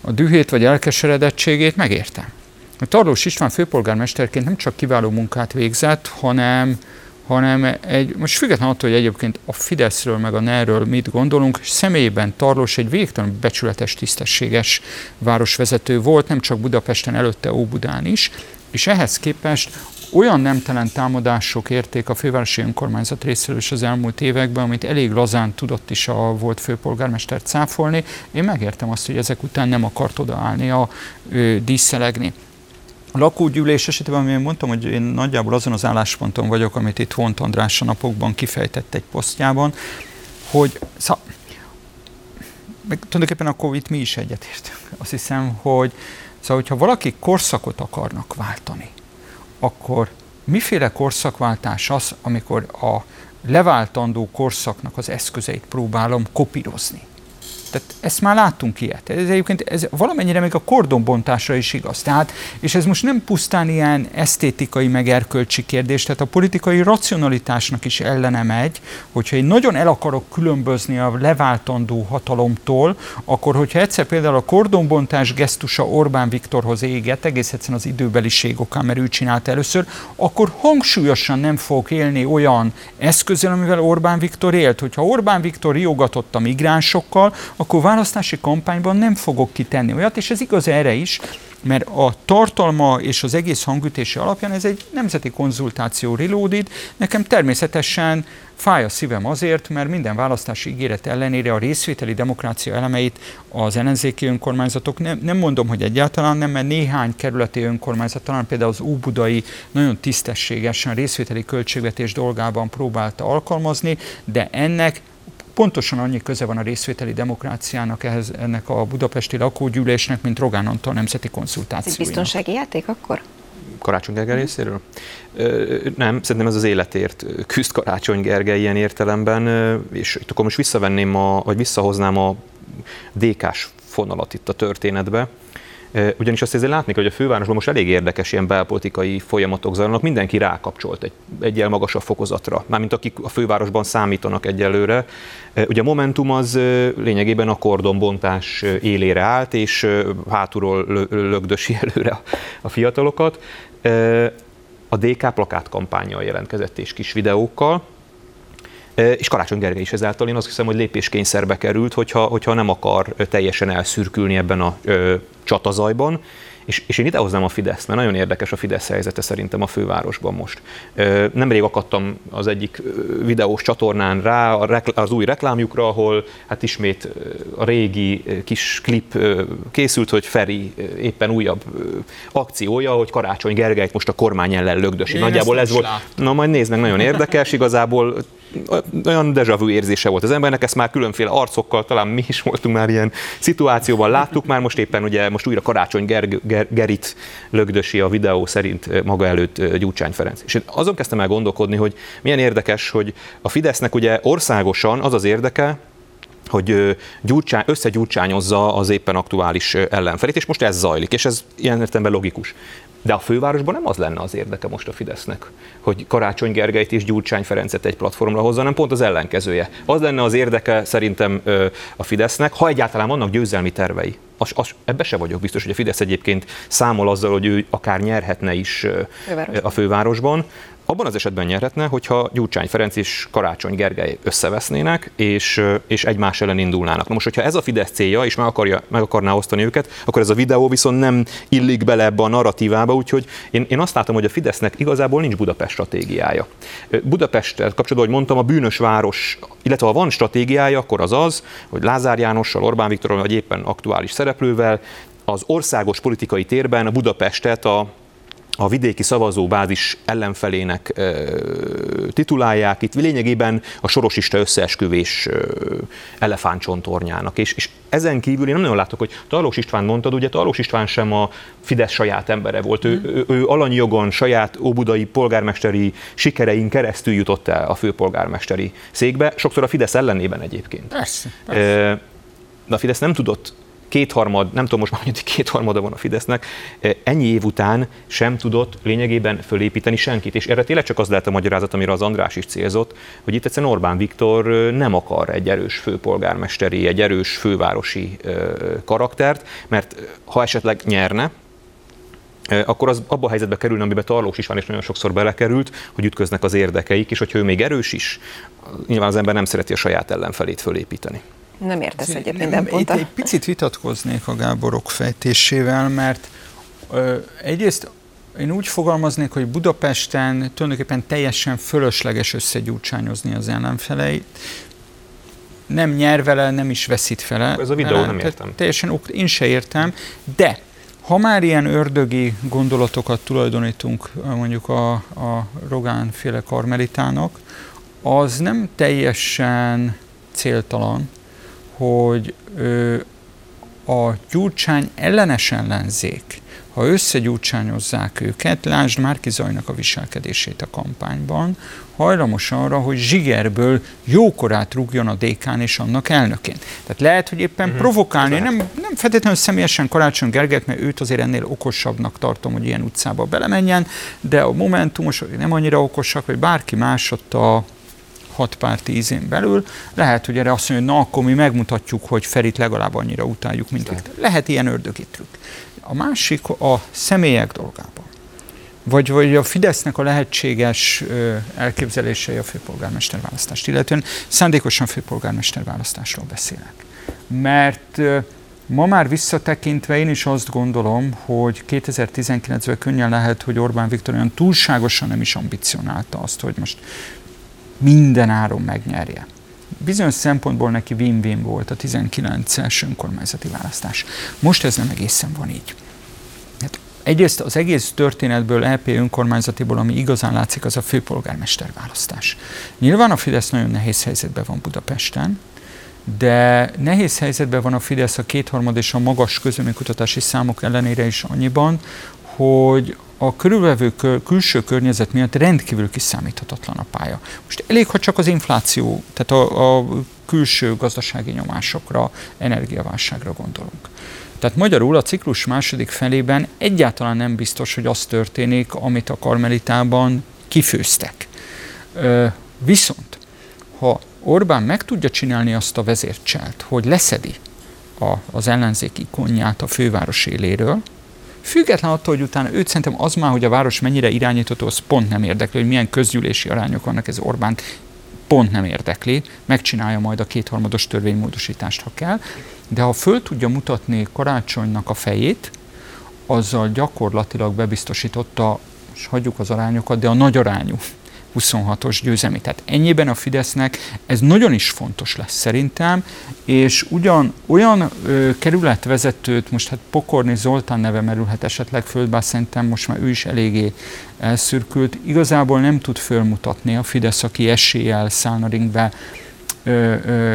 a dühét vagy elkeseredettségét megértem. A Tarlós István főpolgármesterként nem csak kiváló munkát végzett, hanem hanem egy, most függetlenül attól, hogy egyébként a Fideszről meg a NER-ről mit gondolunk, személyében Tarlós egy végtelen becsületes, tisztességes városvezető volt, nem csak Budapesten, előtte Óbudán is, és ehhez képest olyan nemtelen támadások érték a fővárosi önkormányzat részéről is az elmúlt években, amit elég lazán tudott is a volt főpolgármester cáfolni. Én megértem azt, hogy ezek után nem akart odaállni a ö, díszelegni. A lakógyűlés esetében, amilyen mondtam, hogy én nagyjából azon az állásponton vagyok, amit itt Hont András a napokban kifejtett egy posztjában, hogy szá, meg tulajdonképpen akkor itt mi is egyetértünk. Azt hiszem, hogy szóval, hogyha valaki korszakot akarnak váltani, akkor miféle korszakváltás az, amikor a leváltandó korszaknak az eszközeit próbálom kopírozni? Tehát ezt már láttunk ilyet. Ez egyébként ez valamennyire még a kordonbontásra is igaz. Tehát, és ez most nem pusztán ilyen esztétikai meg erkölcsi kérdés, tehát a politikai racionalitásnak is ellene megy, hogyha én nagyon el akarok különbözni a leváltandó hatalomtól, akkor hogyha egyszer például a kordonbontás gesztusa Orbán Viktorhoz éget, egész egyszerűen az időbeliség okán, mert ő csinálta először, akkor hangsúlyosan nem fog élni olyan eszközzel, amivel Orbán Viktor élt. Hogyha Orbán Viktor riogatott a migránsokkal, akkor választási kampányban nem fogok kitenni olyat, és ez igaz erre is, mert a tartalma és az egész hangütése alapján ez egy nemzeti konzultáció reloaded. Nekem természetesen fáj a szívem azért, mert minden választási ígéret ellenére a részvételi demokrácia elemeit az ellenzéki önkormányzatok, nem, nem mondom, hogy egyáltalán nem, mert néhány kerületi önkormányzat, talán például az Óbudai nagyon tisztességesen részvételi költségvetés dolgában próbálta alkalmazni, de ennek pontosan annyi köze van a részvételi demokráciának ehhez, ennek a budapesti lakógyűlésnek, mint Rogán Antal nemzeti konzultációjának. Ez biztonsági játék akkor? Karácsony Gergely részéről? Nem, szerintem ez az életért küzd Karácsony Gergely ilyen értelemben, és itt akkor most visszavenném, a, vagy visszahoznám a DK-s fonalat itt a történetbe. Ugyanis azt ezért látni hogy a fővárosban most elég érdekes ilyen belpolitikai folyamatok zajlanak, mindenki rákapcsolt egy egyel magasabb fokozatra, mármint akik a fővárosban számítanak egyelőre. Ugye a Momentum az lényegében a kordonbontás élére állt, és hátulról lögdösi előre a fiatalokat. A DK plakátkampányjal jelentkezett és kis videókkal, és Karácsony Gergely is ezáltal én azt hiszem, hogy lépéskényszerbe került, hogyha, hogyha nem akar teljesen elszürkülni ebben a csatazajban. És, és én idehoznám a Fidesz, mert nagyon érdekes a Fidesz helyzete szerintem a fővárosban most. Nemrég akadtam az egyik videós csatornán rá az új reklámjukra, ahol hát ismét a régi kis klip készült, hogy Feri éppen újabb akciója, hogy Karácsony Gergelyt most a kormány ellen lögdösi. Nagyjából ez volt. Na majd nézd meg, nagyon érdekes, igazából olyan deja vu érzése volt az embernek, ezt már különféle arcokkal, talán mi is voltunk már ilyen szituációban, láttuk már most éppen ugye most újra Karácsony Ger- Ger- Gerit lögdösi a videó szerint maga előtt Gyurcsány Ferenc. És én azon kezdtem el gondolkodni, hogy milyen érdekes, hogy a Fidesznek ugye országosan az az érdeke, hogy gyurcsány, összegyurcsányozza az éppen aktuális ellenfelét, és most ez zajlik, és ez ilyen értelemben logikus. De a fővárosban nem az lenne az érdeke most a Fidesznek, hogy Karácsony Gergelyt és Gyurcsány Ferencet egy platformra hozza, hanem pont az ellenkezője. Az lenne az érdeke szerintem a Fidesznek, ha egyáltalán vannak győzelmi tervei. Az, az, ebbe se vagyok biztos, hogy a Fidesz egyébként számol azzal, hogy ő akár nyerhetne is fővárosban. a fővárosban. Abban az esetben nyerhetne, hogyha Gyurcsány Ferenc és Karácsony Gergely összevesznének, és, és egymás ellen indulnának. Na most, hogyha ez a Fidesz célja, és meg, akarja, meg akarná osztani őket, akkor ez a videó viszont nem illik bele ebbe a narratívába, úgyhogy én, én azt látom, hogy a Fidesznek igazából nincs Budapest stratégiája. Budapesttel kapcsolatban, hogy mondtam, a bűnös város, illetve ha van stratégiája, akkor az az, hogy Lázár Jánossal, Orbán Viktorral, vagy éppen aktuális szereplővel az országos politikai térben a Budapestet a a vidéki szavazóbázis ellenfelének ö, titulálják, itt lényegében a sorosista összeesküvés ö, elefántcsontornyának. És, és ezen kívül én nem nagyon látok, hogy Tarlós István mondtad, ugye Tarlós István sem a Fidesz saját embere volt. Ő, mm. ő, ő alanyjogon, saját óbudai polgármesteri sikerein keresztül jutott el a főpolgármesteri székbe, sokszor a Fidesz ellenében egyébként. Persze, persze. De a Fidesz nem tudott kétharmad, nem tudom most már, hogy kétharmada van a Fidesznek, ennyi év után sem tudott lényegében fölépíteni senkit. És erre tényleg csak az lehet a magyarázat, amire az András is célzott, hogy itt egyszerűen Orbán Viktor nem akar egy erős főpolgármesteri, egy erős fővárosi karaktert, mert ha esetleg nyerne, akkor az abba a helyzetbe kerülne, amiben Tarlós is van, és nagyon sokszor belekerült, hogy ütköznek az érdekeik, és hogyha ő még erős is, nyilván az ember nem szereti a saját ellenfelét fölépíteni. Nem értesz egyet minden ponttal. Itt egy picit vitatkoznék a Gáborok fejtésével, mert ö, egyrészt én úgy fogalmaznék, hogy Budapesten tulajdonképpen teljesen fölösleges összegyújtsányozni az ellenfeleit. Nem nyer vele, nem is veszít vele. Ez a videó nem értem. Teljesen, én se értem, de ha már ilyen ördögi gondolatokat tulajdonítunk mondjuk a, a Rogán féle karmelitának, az nem teljesen céltalan, hogy ö, a gyurcsány ellenes ellenzék, ha összegyurcsányozzák őket, lásd Márki Zajnak a viselkedését a kampányban, hajlamos arra, hogy zsigerből jókorát rúgjon a DK-n és annak elnökén. Tehát lehet, hogy éppen uh-huh. provokálni, nem, nem feltétlenül személyesen Karácsony Gergelyt, mert őt azért ennél okosabbnak tartom, hogy ilyen utcába belemenjen, de a Momentumos nem annyira okosak, vagy bárki más ott a hat párti ízén belül, lehet, hogy erre azt mondja, hogy na akkor mi megmutatjuk, hogy Ferit legalább annyira utáljuk, mint őt. Lehet ilyen ördögi trükk. A másik a személyek dolgában. Vagy, vagy a Fidesznek a lehetséges elképzelései a főpolgármester választást, illetően szándékosan főpolgármester választásról beszélek. Mert Ma már visszatekintve én is azt gondolom, hogy 2019-ben könnyen lehet, hogy Orbán Viktor olyan túlságosan nem is ambicionálta azt, hogy most minden áron megnyerje. Bizonyos szempontból neki win-win volt a 19-es önkormányzati választás. Most ez nem egészen van így. Hát egyrészt az egész történetből, LP önkormányzatiból, ami igazán látszik, az a főpolgármester választás. Nyilván a Fidesz nagyon nehéz helyzetben van Budapesten, de nehéz helyzetben van a Fidesz a kétharmad és a magas közöménykutatási számok ellenére is annyiban, hogy a körülvevő kül- külső környezet miatt rendkívül kiszámíthatatlan a pálya. Most elég, ha csak az infláció, tehát a, a külső gazdasági nyomásokra, energiaválságra gondolunk. Tehát magyarul a ciklus második felében egyáltalán nem biztos, hogy az történik, amit a karmelitában kifőztek. Viszont, ha Orbán meg tudja csinálni azt a vezércselt, hogy leszedi az ellenzék ikonját a főváros éléről, Független attól, hogy utána őt szerintem az már, hogy a város mennyire irányítható, az pont nem érdekli, hogy milyen közgyűlési arányok vannak, ez Orbán pont nem érdekli, megcsinálja majd a kétharmados törvénymódosítást, ha kell, de ha föl tudja mutatni karácsonynak a fejét, azzal gyakorlatilag bebiztosította, és hagyjuk az arányokat, de a nagy arányú 26-os győzelmi. Tehát ennyiben a Fidesznek ez nagyon is fontos lesz szerintem, és ugyan olyan ö, kerületvezetőt, most hát Pokorni Zoltán neve merülhet esetleg föl, bár szerintem most már ő is eléggé elszürkült, igazából nem tud fölmutatni a Fidesz, aki eséllyel szállna ringbe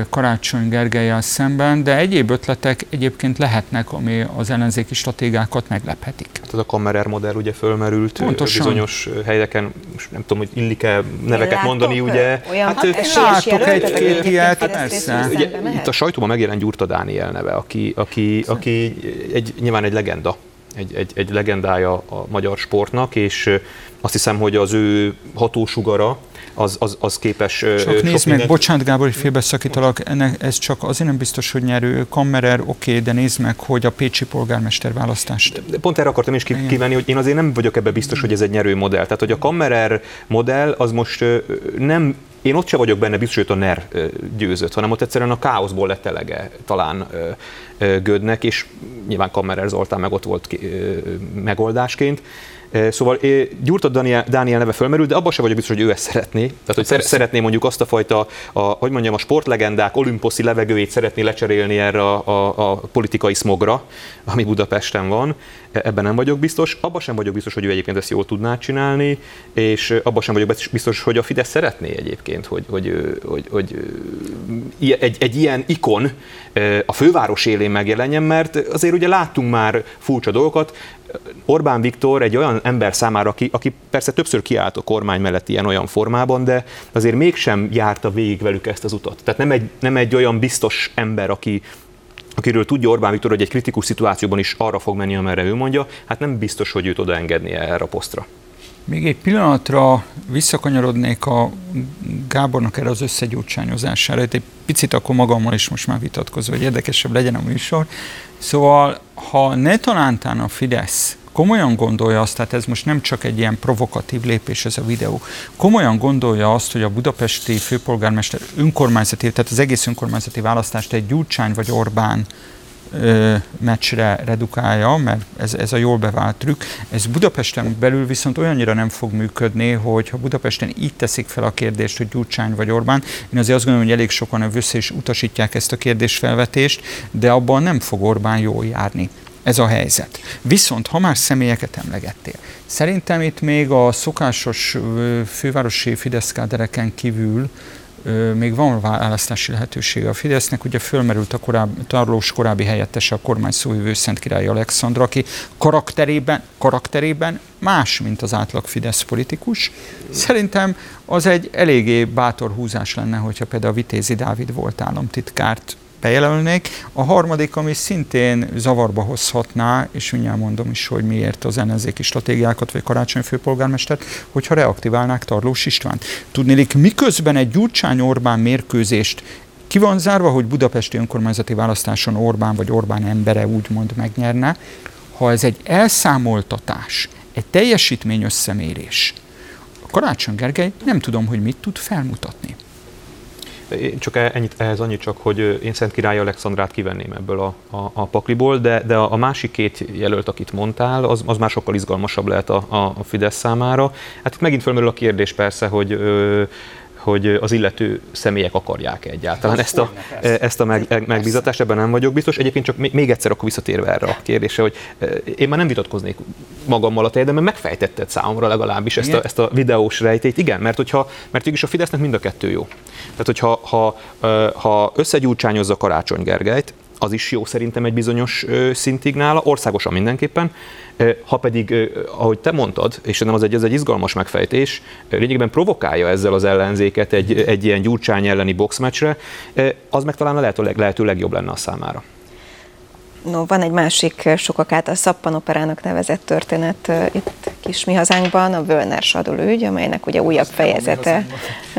Karácsony Gergelyel szemben, de egyéb ötletek egyébként lehetnek, ami az ellenzéki stratégákat meglephetik. Tehát a Kammerer modell ugye fölmerült Pontosan. bizonyos helyeken, most nem tudom, hogy illik-e neveket Látok, mondani, ugye? Olyan hát, hát látok egy-két ilyet, persze. Ugye, itt a sajtóban megjelent Gyurta Dániel neve, aki, aki, aki egy, nyilván egy legenda egy, egy, egy legendája a magyar sportnak, és azt hiszem, hogy az ő hatósugara az, az, az képes Csak nézd meg, mindent... bocsánat Gábor, hogy félbeszakítalak, ennek, ez csak azért nem biztos, hogy nyerő. Kammerer, oké, okay, de nézd meg, hogy a pécsi polgármester választást. De pont erre akartam is kivenni, hogy én azért nem vagyok ebbe biztos, hogy ez egy nyerő modell. Tehát, hogy a Kammerer modell az most nem én ott sem vagyok benne biztos, hogy a NER győzött, hanem ott egyszerűen a káoszból lett elege talán Gödnek, és nyilván Kammerer Zoltán meg ott volt megoldásként. Szóval Gyurta Daniel, Dániel neve fölmerül, de abban sem vagyok biztos, hogy ő ezt szeretné. Tehát, hogy Persze. szeretné mondjuk azt a fajta, a, hogy mondjam, a sportlegendák olimposzi levegőjét szeretné lecserélni erre a, a, a politikai smogra, ami Budapesten van. E, ebben nem vagyok biztos. Abban sem vagyok biztos, hogy ő egyébként ezt jól tudná csinálni, és abban sem vagyok biztos, hogy a Fidesz szeretné egyébként, hogy, hogy, hogy, hogy egy, egy ilyen ikon a főváros élén megjelenjen, mert azért ugye láttunk már furcsa dolgokat. Orbán Viktor egy olyan ember számára, aki, aki persze többször kiállt a kormány mellett ilyen-olyan formában, de azért mégsem járta végig velük ezt az utat. Tehát nem egy, nem egy olyan biztos ember, aki, akiről tudja Orbán Viktor, hogy egy kritikus szituációban is arra fog menni, amerre ő mondja, hát nem biztos, hogy őt odaengednie erre a posztra. Még egy pillanatra visszakanyarodnék a Gábornak erre az összegyújtsányozására. Itt egy picit akkor magammal is most már vitatkozva, hogy érdekesebb legyen a műsor. Szóval, ha ne talántán a Fidesz komolyan gondolja azt, tehát ez most nem csak egy ilyen provokatív lépés ez a videó, komolyan gondolja azt, hogy a budapesti főpolgármester önkormányzati, tehát az egész önkormányzati választást egy Gyurcsány vagy Orbán ö, meccsre redukálja, mert ez, ez a jól bevált trükk. Ez Budapesten belül viszont olyannyira nem fog működni, hogy ha Budapesten így teszik fel a kérdést, hogy Gyurcsány vagy Orbán, én azért azt gondolom, hogy elég sokan össze is utasítják ezt a kérdésfelvetést, de abban nem fog Orbán jól járni. Ez a helyzet. Viszont, ha már személyeket emlegettél, szerintem itt még a szokásos fővárosi Fidesz kádereken kívül még van választási lehetősége a Fidesznek. Ugye fölmerült a korábbi, Tarlós korábbi helyettese, a kormány szóvivő Szent Király Alexandra, aki karakterében, karakterében más, mint az átlag Fidesz politikus. Szerintem az egy eléggé bátor húzás lenne, hogyha például a Vitézi Dávid volt államtitkárt bejelölnék. A harmadik, ami szintén zavarba hozhatná, és mindjárt mondom is, hogy miért az ellenzéki stratégiákat, vagy karácsony főpolgármestert, hogyha reaktiválnák Tarlós István. Tudnélik, miközben egy Gyurcsány-Orbán mérkőzést ki van zárva, hogy budapesti önkormányzati választáson Orbán vagy Orbán embere úgymond megnyerne, ha ez egy elszámoltatás, egy teljesítmény összemérés, Karácsony Gergely nem tudom, hogy mit tud felmutatni. Én csak e- ennyit, ehhez annyit csak, hogy én Szent Király Alexandrát kivenném ebből a, a, a pakliból, de, de a másik két jelölt, akit mondtál, az, az már sokkal izgalmasabb lehet a, a Fidesz számára. Hát itt megint fölmerül a kérdés persze, hogy ö, hogy az illető személyek akarják egyáltalán ezt a, ezt a meg, megbízatást, ebben nem vagyok biztos. Egyébként csak még egyszer akkor visszatérve erre a kérdésre, hogy én már nem vitatkoznék magammal a tejedben, mert megfejtetted számomra legalábbis ezt a, ezt a videós rejtét. Igen, mert hogyha, mert is a Fidesznek mind a kettő jó. Tehát, hogyha ha, ha összegyújtsányozza Karácsony Gergelyt, az is jó szerintem egy bizonyos szintig nála, országosan mindenképpen. Ha pedig, ahogy te mondtad, és nem az egy, ez egy izgalmas megfejtés, lényegében provokálja ezzel az ellenzéket egy, egy ilyen gyurcsány elleni boxmeccsre, az meg talán a lehető, lehető legjobb lenne a számára. No, van egy másik sokak által szappanoperának nevezett történet itt kis mi hazánkban, a Völner Sadul ügy, amelynek ugye újabb fejezete,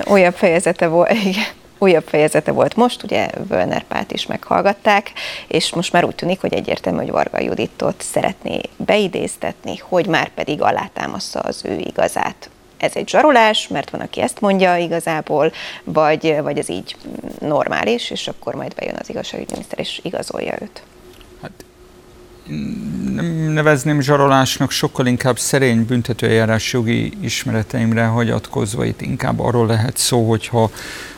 újabb fejezete volt, igen, újabb fejezete volt most, ugye Völner Pát is meghallgatták, és most már úgy tűnik, hogy egyértelmű, hogy Varga Juditot szeretné beidéztetni, hogy már pedig alátámaszza az ő igazát. Ez egy zsarolás, mert van, aki ezt mondja igazából, vagy, vagy ez így normális, és akkor majd bejön az igazságügyminiszter és igazolja őt. Nem nevezném zsarolásnak, sokkal inkább szerény büntetőeljárás jogi ismereteimre hagyatkozva itt inkább arról lehet szó, hogyha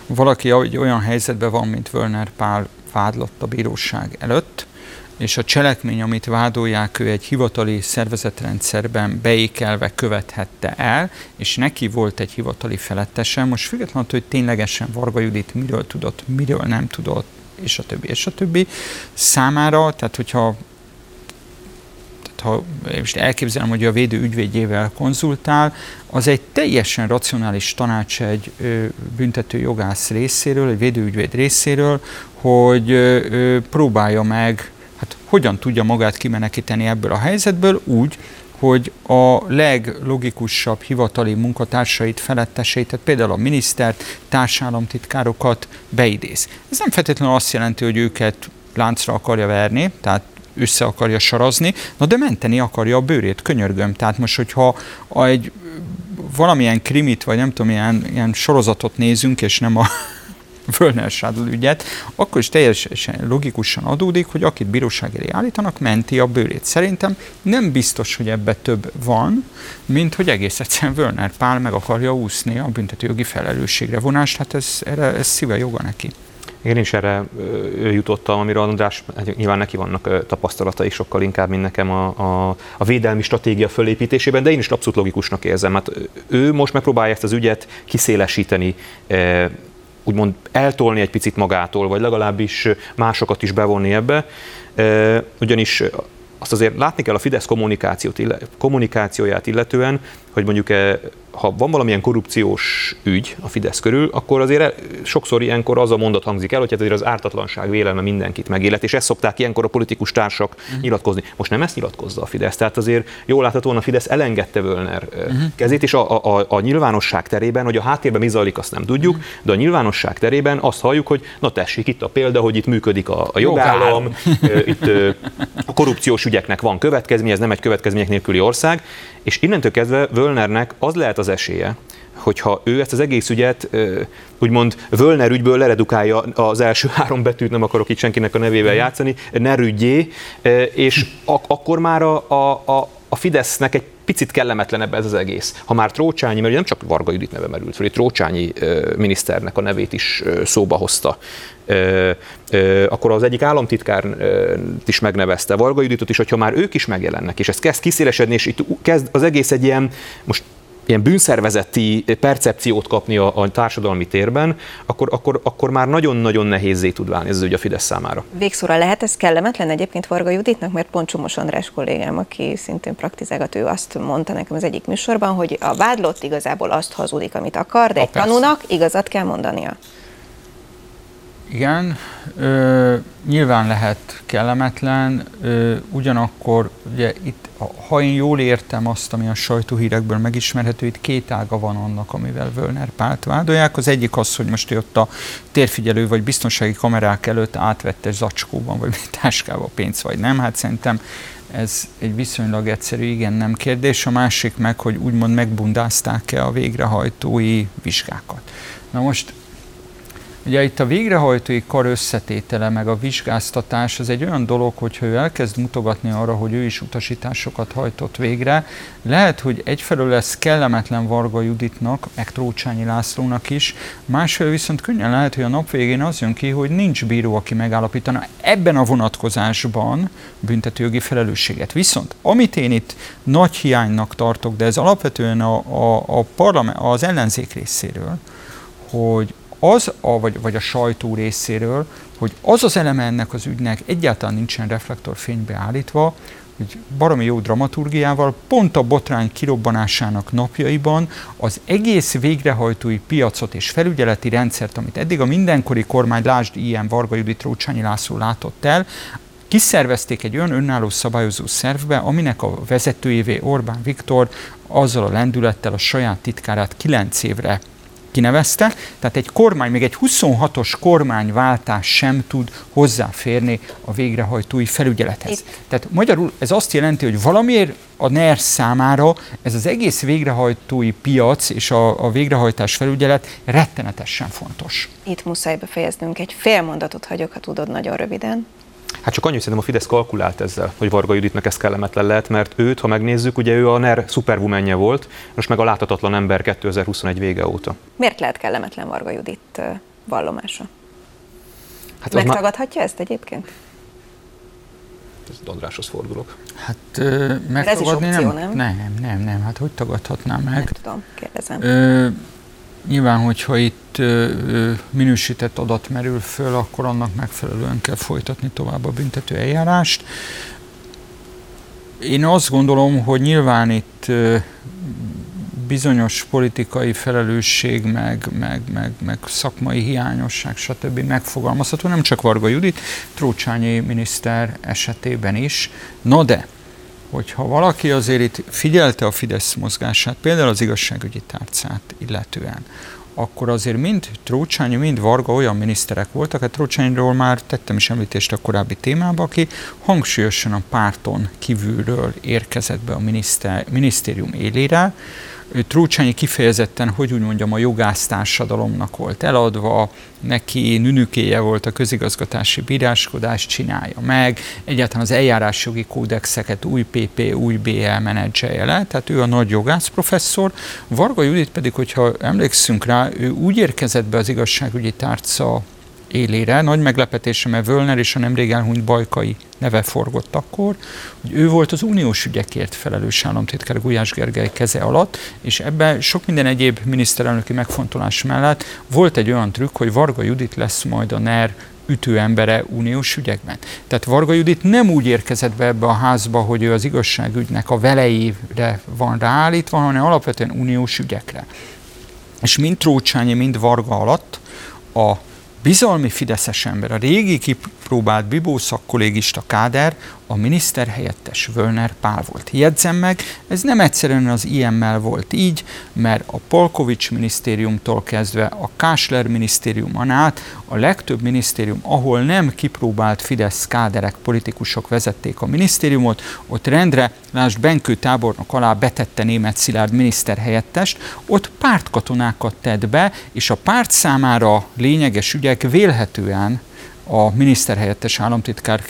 valaki olyan helyzetben van, mint Völner Pál vádlott a bíróság előtt, és a cselekmény, amit vádolják, ő egy hivatali szervezetrendszerben beékelve követhette el, és neki volt egy hivatali felettese. Most függetlenül, hogy ténylegesen Varga Judit miről tudott, miről nem tudott, és a többi, és a többi számára, tehát hogyha ha most elképzelem, hogy a védő ügyvédjével konzultál, az egy teljesen racionális tanács egy büntető jogász részéről, egy védőügyvéd részéről, hogy próbálja meg, hát hogyan tudja magát kimenekíteni ebből a helyzetből úgy, hogy a leglogikusabb hivatali munkatársait, feletteseit, tehát például a minisztert, társállamtitkárokat beidéz. Ez nem feltétlenül azt jelenti, hogy őket láncra akarja verni, tehát össze akarja sarazni, na de menteni akarja a bőrét, könyörgöm. Tehát most, hogyha egy valamilyen krimit, vagy nem tudom, ilyen, ilyen sorozatot nézünk, és nem a Völner ügyet, akkor is teljesen logikusan adódik, hogy akit bíróság elé állítanak, menti a bőrét. Szerintem nem biztos, hogy ebbe több van, mint hogy egész egyszerűen Völner Pál meg akarja úszni a büntetőjogi felelősségre vonást, hát ez, erre, ez szíve joga neki. Én is erre jutottam, amire András, hát nyilván neki vannak tapasztalatai sokkal inkább, mint nekem a, a, a védelmi stratégia fölépítésében, de én is abszolút logikusnak érzem. Hát ő most megpróbálja ezt az ügyet kiszélesíteni, úgymond eltolni egy picit magától, vagy legalábbis másokat is bevonni ebbe, ugyanis azt azért látni kell a Fidesz kommunikációt, kommunikációját illetően, hogy mondjuk ha van valamilyen korrupciós ügy a Fidesz körül, akkor azért sokszor ilyenkor az a mondat hangzik el, hogy hát azért az ártatlanság vélelme mindenkit megélet, és ezt szokták ilyenkor a politikus társak uh-huh. nyilatkozni. Most nem ezt nyilatkozza a Fidesz, tehát azért jól láthatóan a Fidesz elengedte Völner uh-huh. kezét, és a, a, a nyilvánosság terében, hogy a háttérben mi zajlik, azt nem tudjuk, uh-huh. de a nyilvánosság terében azt halljuk, hogy na tessék, itt a példa, hogy itt működik a, a jogállam, itt a korrupciós ügyeknek van következménye, ez nem egy következmények nélküli ország, és innentől kezdve Völnernek az lehet az esélye, hogyha ő ezt az egész ügyet úgymond Völner ügyből leredukálja az első három betűt, nem akarok itt senkinek a nevével játszani, Nerügyé, és ak- akkor már a, a, a, Fidesznek egy picit kellemetlenebb ez az egész. Ha már Trócsányi, mert nem csak Varga Judit neve merült fel, Trócsányi miniszternek a nevét is szóba hozta, akkor az egyik államtitkár is megnevezte Varga Juditot is, hogyha már ők is megjelennek, és ez kezd kiszélesedni, és itt kezd az egész egy ilyen, most ilyen bűnszervezeti percepciót kapni a, a társadalmi térben, akkor, akkor, akkor már nagyon-nagyon nehézé tud válni ez az ügy a Fidesz számára. Végszóra lehet ez kellemetlen egyébként Varga Juditnak, mert pont Csomos András kollégám, aki szintén praktizálgat, ő azt mondta nekem az egyik műsorban, hogy a vádlott igazából azt hazudik, amit akar, de a egy persze. tanúnak igazat kell mondania. Igen, ö, nyilván lehet kellemetlen, ö, ugyanakkor ugye itt, ha én jól értem azt, ami a sajtóhírekből megismerhető, itt két ága van annak, amivel Völner Pált vádolják. Az egyik az, hogy most ott a térfigyelő vagy biztonsági kamerák előtt átvette zacskóban vagy táskában pénzt, vagy nem. Hát szerintem ez egy viszonylag egyszerű igen-nem kérdés. A másik meg, hogy úgymond megbundázták-e a végrehajtói vizsgákat. Na most Ugye itt a végrehajtói kar összetétele, meg a vizsgáztatás az egy olyan dolog, hogyha ő elkezd mutogatni arra, hogy ő is utasításokat hajtott végre, lehet, hogy egyfelől lesz kellemetlen Varga Juditnak, meg Trócsányi Lászlónak is, másfelől viszont könnyen lehet, hogy a nap végén az jön ki, hogy nincs bíró, aki megállapítana ebben a vonatkozásban büntetőjogi felelősséget. Viszont amit én itt nagy hiánynak tartok, de ez alapvetően a, a, a parlament, az ellenzék részéről, hogy az, a, vagy, vagy a sajtó részéről, hogy az az eleme ennek az ügynek egyáltalán nincsen reflektorfénybe állítva, hogy baromi jó dramaturgiával, pont a botrány kirobbanásának napjaiban az egész végrehajtói piacot és felügyeleti rendszert, amit eddig a mindenkori kormány, lásd ilyen Varga Judit Rócsányi László látott el, kiszervezték egy olyan önálló szabályozó szervbe, aminek a vezetőjévé Orbán Viktor azzal a lendülettel a saját titkárát kilenc évre kinevezte, tehát egy kormány, még egy 26-os kormányváltás sem tud hozzáférni a végrehajtói felügyelethez. Itt. Tehát magyarul ez azt jelenti, hogy valamiért a NER számára ez az egész végrehajtói piac és a, a végrehajtás felügyelet rettenetesen fontos. Itt muszáj befejeznünk. Egy fél mondatot hagyok, ha tudod, nagyon röviden. Hát csak annyit szerintem a Fidesz kalkulált ezzel, hogy Varga Juditnak ez kellemetlen lehet, mert őt, ha megnézzük, ugye ő a NER szuperwomenje volt, most meg a láthatatlan ember 2021 vége óta. Miért lehet kellemetlen Varga Judit vallomása? Hát Megtagadhatja már... ezt egyébként? Ez Andráshoz fordulok. Hát ö, megtagadni ez is opció, nem, nem? Nem, nem, nem, hát hogy tagadhatnám meg? Nem tudom, kérdezem. Ö, Nyilván, hogyha itt minősített adat merül föl, akkor annak megfelelően kell folytatni tovább a büntető eljárást. Én azt gondolom, hogy nyilván itt bizonyos politikai felelősség, meg, meg, meg, meg szakmai hiányosság, stb. megfogalmazható, nem csak Varga Judit, Trócsányi miniszter esetében is. No de, hogyha valaki azért itt figyelte a Fidesz mozgását, például az igazságügyi tárcát illetően, akkor azért mind Trócsányi, mind Varga olyan miniszterek voltak, hát Trócsányról már tettem is említést a korábbi témában, aki hangsúlyosan a párton kívülről érkezett be a miniszter, minisztérium élére, Trócsányi kifejezetten, hogy úgy mondjam, a jogásztársadalomnak volt eladva, neki nünükéje volt a közigazgatási bíráskodás, csinálja meg, egyáltalán az eljárásjogi kódexeket új PP, új BL menedzselje le, tehát ő a nagy jogász professzor. Varga Judit pedig, hogyha emlékszünk rá, ő úgy érkezett be az igazságügyi tárca élére. Nagy meglepetése, mert Völner és a nemrég elhunyt Bajkai neve forgott akkor, hogy ő volt az uniós ügyekért felelős államtitkár Gulyás Gergely keze alatt, és ebben sok minden egyéb miniszterelnöki megfontolás mellett volt egy olyan trükk, hogy Varga Judit lesz majd a NER ütőembere uniós ügyekben. Tehát Varga Judit nem úgy érkezett be ebbe a házba, hogy ő az igazságügynek a velejére van ráállítva, hanem alapvetően uniós ügyekre. És mind Trócsányi, mind Varga alatt a bizalmi fideszes ember, a régi kipróbált bibó szakkolégista káder, a miniszter helyettes Völner Pál volt. Jegyzem meg, ez nem egyszerűen az IM-mel volt így, mert a Polkovics minisztériumtól kezdve a Kásler minisztériumon át a legtöbb minisztérium, ahol nem kipróbált Fidesz káderek, politikusok vezették a minisztériumot, ott rendre, lásd Benkő tábornok alá betette német Szilárd miniszterhelyettest, ott pártkatonákat tett be, és a párt számára lényeges ügyek vélhetően a miniszterhelyettes államtitkár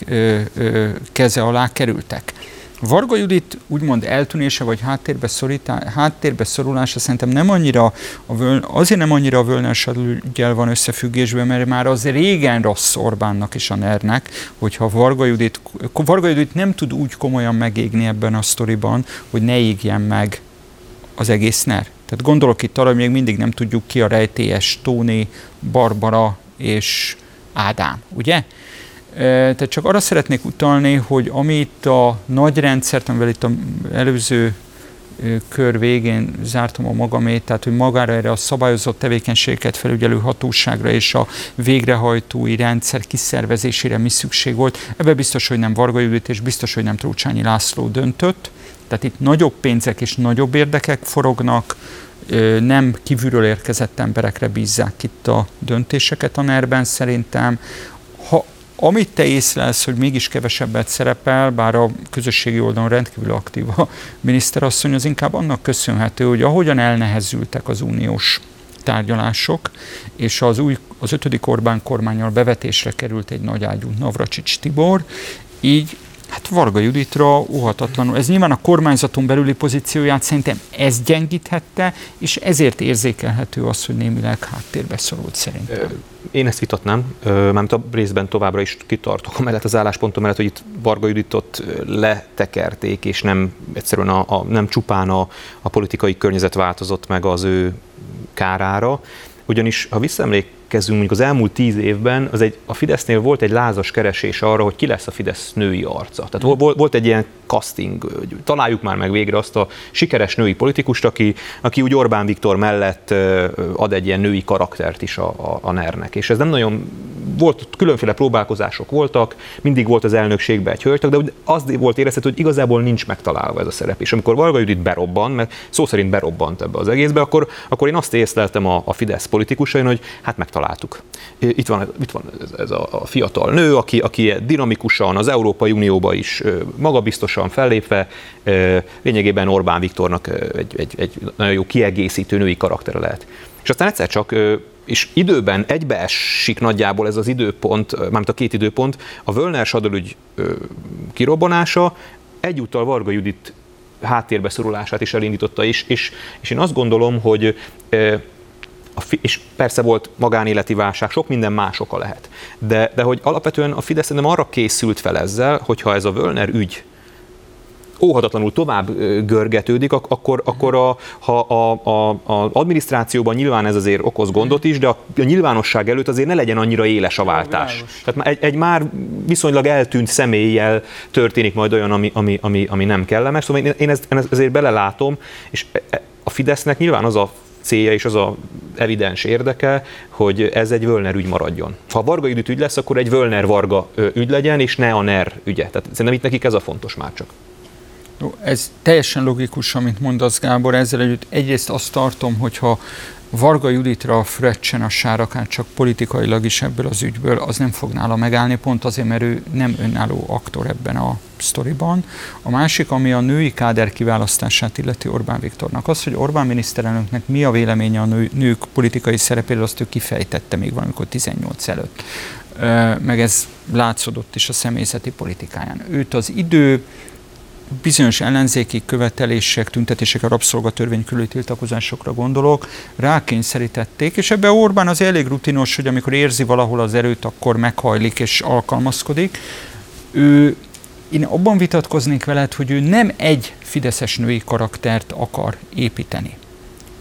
keze alá kerültek. Varga Judit úgymond eltűnése vagy háttérbe, szorítá, háttérbe szorulása szerintem nem annyira, a völ, azért nem annyira a Völner van összefüggésben, mert már az régen rossz Orbánnak és a NER-nek, hogyha Varga Judit, Varga Judit nem tud úgy komolyan megégni ebben a sztoriban, hogy ne égjen meg az egész NER. Tehát gondolok itt arra, hogy még mindig nem tudjuk ki a rejtélyes Tóni, Barbara és Ádám, ugye? Tehát csak arra szeretnék utalni, hogy amit a nagy rendszert, amivel itt az előző kör végén zártam a magamét, tehát hogy magára erre a szabályozott tevékenységeket felügyelő hatóságra és a végrehajtói rendszer kiszervezésére mi szükség volt. Ebben biztos, hogy nem Varga Judit, és biztos, hogy nem Trócsányi László döntött. Tehát itt nagyobb pénzek és nagyobb érdekek forognak, nem kívülről érkezett emberekre bízzák itt a döntéseket a ner szerintem. Ha, amit te észlelsz, hogy mégis kevesebbet szerepel, bár a közösségi oldalon rendkívül aktív a miniszterasszony, az inkább annak köszönhető, hogy ahogyan elnehezültek az uniós tárgyalások, és az új, az ötödik Orbán kormányal bevetésre került egy nagyágyú Navracsics Tibor, így Hát Varga Juditra óhatatlanul. Ez nyilván a kormányzaton belüli pozícióját szerintem ez gyengíthette, és ezért érzékelhető az, hogy némileg háttérbe szorult szerintem. Én ezt vitatnám, mert a részben továbbra is kitartok amellett az álláspontom mellett, hogy itt Varga Juditot letekerték, és nem egyszerűen a, a, nem csupán a, a politikai környezet változott meg az ő kárára. ugyanis ha visszaemlékezzünk mondjuk az elmúlt tíz évben, az egy, a Fidesznél volt egy lázas keresés arra, hogy ki lesz a Fidesz női arca. Tehát volt, volt egy ilyen casting, hogy találjuk már meg végre azt a sikeres női politikust, aki, aki úgy Orbán Viktor mellett ad egy ilyen női karaktert is a, a, a NER-nek. És ez nem nagyon volt, különféle próbálkozások voltak, mindig volt az elnökségben egy hölgytag, de az volt érezhető, hogy igazából nincs megtalálva ez a szerep. És amikor Varga Judit berobban, mert szó szerint berobbant ebbe az egészbe, akkor, akkor én azt észleltem a, a Fidesz politikusain, hogy hát megtaláltuk. Itt van, itt van ez, a, fiatal nő, aki, aki dinamikusan az Európai Unióba is magabiztosan fellépve, lényegében Orbán Viktornak egy, egy, egy nagyon jó kiegészítő női karaktere lehet. És aztán egyszer csak és időben egybeesik nagyjából ez az időpont, mármint a két időpont, a Völner sadalügy kirobbanása egyúttal Varga Judit háttérbe szorulását is elindította, és, és, és én azt gondolom, hogy és persze volt magánéleti válság, sok minden más oka lehet. De, de hogy alapvetően a Fidesz nem arra készült fel ezzel, hogyha ez a Völner ügy óhatatlanul tovább görgetődik, akkor, akkor a, ha a, a, a adminisztrációban nyilván ez azért okoz gondot is, de a, a nyilvánosság előtt azért ne legyen annyira éles a váltás. Tehát egy, egy már viszonylag eltűnt személlyel történik majd olyan, ami, ami, ami, ami nem kellemes. Szóval én, én ezt, ezért belelátom, és e, e, a Fidesznek nyilván az a célja és az a evidens érdeke, hogy ez egy Völner ügy maradjon. Ha Varga ügyüt ügy lesz, akkor egy Völner-Varga ügy legyen, és ne a NER ügye. Tehát szerintem itt nekik ez a fontos már csak. Ez teljesen logikus, amit mondasz Gábor, ezzel együtt egyrészt azt tartom, hogyha Varga Juditra fröccsen a sárakán csak politikailag is ebből az ügyből, az nem fog nála megállni, pont azért, mert ő nem önálló aktor ebben a sztoriban. A másik, ami a női káder kiválasztását illeti Orbán Viktornak. Az, hogy Orbán miniszterelnöknek mi a véleménye a nő, nők politikai szerepéről, azt ő kifejtette még valamikor 18 előtt. Meg ez látszódott is a személyzeti politikáján. Őt az idő, bizonyos ellenzéki követelések, tüntetések, a rabszolgatörvény körüli tiltakozásokra gondolok, rákényszerítették, és ebbe Orbán az elég rutinos, hogy amikor érzi valahol az erőt, akkor meghajlik és alkalmazkodik. Ő, én abban vitatkoznék veled, hogy ő nem egy fideszes női karaktert akar építeni.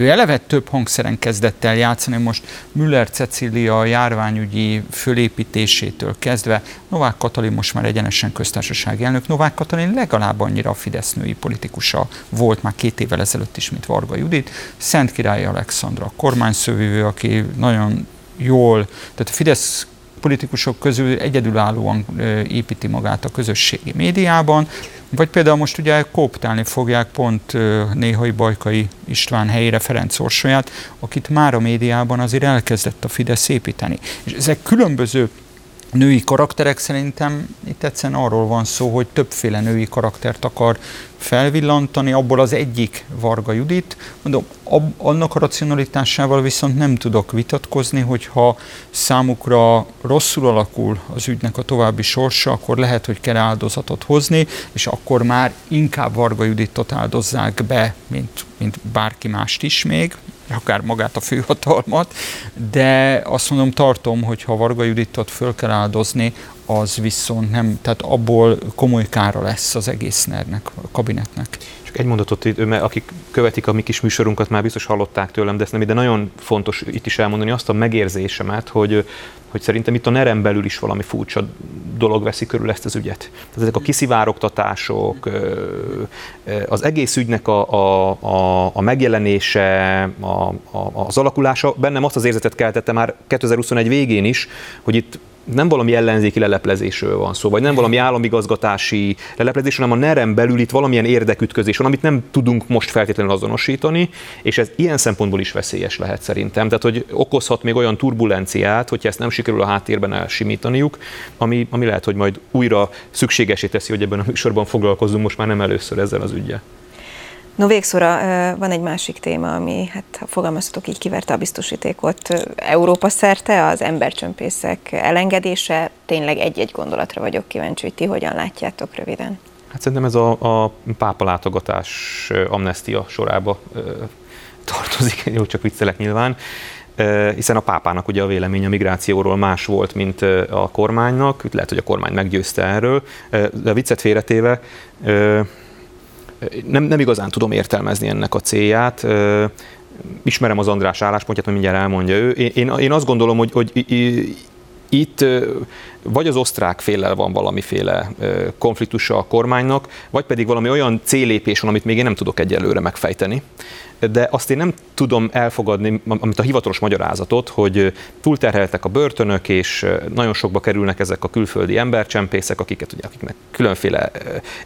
Ő eleve több hangszeren kezdett el játszani, most Müller Cecília járványügyi fölépítésétől kezdve Novák Katalin most már egyenesen köztársasági elnök. Novák Katalin legalább annyira a Fidesz női politikusa volt már két évvel ezelőtt is, mint Varga Judit. Szent Király Alexandra, kormányszövővő, aki nagyon jól, tehát a Fidesz politikusok közül egyedülállóan építi magát a közösségi médiában, vagy például most ugye kooptálni fogják pont néhai Bajkai István helyére Ferenc Orsolyát, akit már a médiában azért elkezdett a Fidesz építeni. És ezek különböző női karakterek szerintem itt egyszerűen arról van szó, hogy többféle női karaktert akar felvillantani, abból az egyik Varga Judit. Mondom, ab, annak a racionalitásával viszont nem tudok vitatkozni, hogyha számukra rosszul alakul az ügynek a további sorsa, akkor lehet, hogy kell áldozatot hozni, és akkor már inkább Varga Juditot áldozzák be, mint, mint bárki mást is még, akár magát a főhatalmat, de azt mondom, tartom, hogy ha Varga Juditot föl kell áldozni, az viszont nem, tehát abból komoly kára lesz az egész nernek, a kabinetnek. Csak egy mondatot, mert akik követik a mi kis műsorunkat, már biztos hallották tőlem, de ezt nem, de nagyon fontos itt is elmondani azt a megérzésemet, hogy, hogy szerintem itt a nerem belül is valami furcsa dolog veszi körül ezt az ügyet. Tehát ezek a kiszivárogtatások, az egész ügynek a, a, a, a megjelenése, a, a, az alakulása, bennem azt az érzetet keltette már 2021 végén is, hogy itt nem valami ellenzéki leleplezésről van szó, vagy nem valami államigazgatási leleplezés, hanem a nerem belül itt valamilyen érdekütközés van, amit nem tudunk most feltétlenül azonosítani, és ez ilyen szempontból is veszélyes lehet szerintem. Tehát, hogy okozhat még olyan turbulenciát, hogyha ezt nem sikerül a háttérben elsimítaniuk, ami, ami lehet, hogy majd újra szükségesé teszi, hogy ebben a műsorban foglalkozunk most már nem először ezzel az ügyel. No végszóra van egy másik téma, ami, hát ha fogalmazhatok így, kiverte a biztosítékot Európa szerte, az embercsömpészek elengedése. Tényleg egy-egy gondolatra vagyok kíváncsi, hogy ti hogyan látjátok röviden. Hát szerintem ez a, a pápa látogatás amnestia sorába tartozik, jó, csak viccelek nyilván hiszen a pápának ugye a vélemény a migrációról más volt, mint a kormánynak, lehet, hogy a kormány meggyőzte erről, de a viccet félretéve, nem, nem igazán tudom értelmezni ennek a célját. ismerem az András álláspontját, hogy mindjárt elmondja ő. Én, én, azt gondolom, hogy, hogy itt vagy az osztrák féllel van valamiféle konfliktusa a kormánynak, vagy pedig valami olyan célépés van, amit még én nem tudok egyelőre megfejteni. De azt én nem tudom elfogadni, amit a hivatalos magyarázatot, hogy túlterheltek a börtönök, és nagyon sokba kerülnek ezek a külföldi embercsempészek, akiket, ugye, akiknek különféle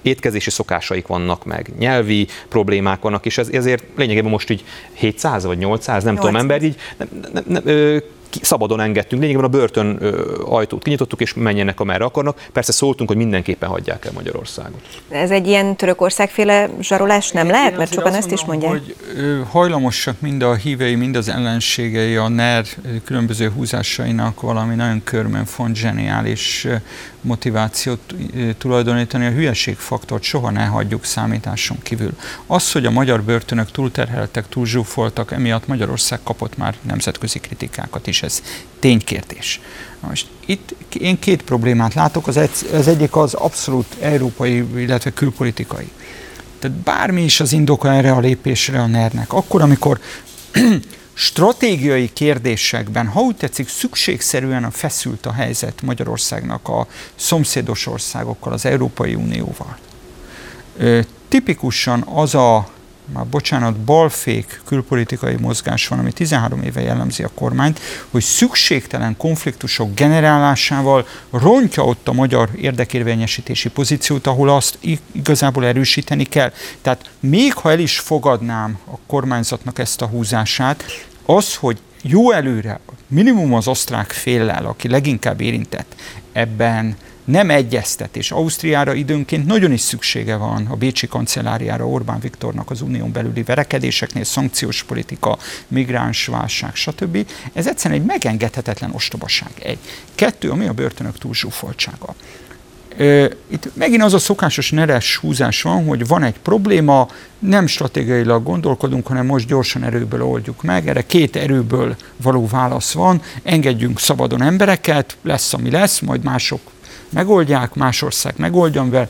étkezési szokásaik vannak, meg nyelvi problémák vannak, és ez, ezért lényegében most így 700 vagy 800, nem 800. tudom, ember így nem, nem, nem, szabadon engedtünk. Lényegében a börtön ajtót kinyitottuk, és menjenek amerre akarnak. Persze szóltunk, hogy mindenképpen hagyják el Magyarországot. Ez egy ilyen Törökországféle zsarolás nem lehet? Én Mert sokan ezt is mondják. hogy hajlamosak mind a hívei, mind az ellenségei a NER különböző húzásainak valami nagyon körben font, zseniális motivációt tulajdonítani, a hülyeségfaktort soha ne hagyjuk számításon kívül. Az, hogy a magyar börtönök túlterheltek, túlzsúfoltak, emiatt Magyarország kapott már nemzetközi kritikákat is, ez ténykérdés. Most itt én két problémát látok, az, egy, az egyik az abszolút európai, illetve külpolitikai. Tehát bármi is az indoka erre a lépésre a NER-nek, akkor, amikor stratégiai kérdésekben, ha úgy tetszik, szükségszerűen a feszült a helyzet Magyarországnak a szomszédos országokkal, az Európai Unióval. Tipikusan az a már bocsánat, balfék külpolitikai mozgás van, ami 13 éve jellemzi a kormányt, hogy szükségtelen konfliktusok generálásával rontja ott a magyar érdekérvényesítési pozíciót, ahol azt igazából erősíteni kell. Tehát még ha el is fogadnám a kormányzatnak ezt a húzását, az, hogy jó előre, minimum az osztrák féllel, aki leginkább érintett ebben nem egyeztet, és Ausztriára időnként nagyon is szüksége van a Bécsi kancelláriára Orbán Viktornak az unión belüli verekedéseknél, szankciós politika, migráns válság, stb. Ez egyszerűen egy megengedhetetlen ostobaság. Egy. Kettő, ami a börtönök túlzsúfoltsága. Itt megint az a szokásos neres húzás van, hogy van egy probléma, nem stratégiailag gondolkodunk, hanem most gyorsan erőből oldjuk meg. Erre két erőből való válasz van. Engedjünk szabadon embereket, lesz, ami lesz, majd mások megoldják, más ország megoldja, mivel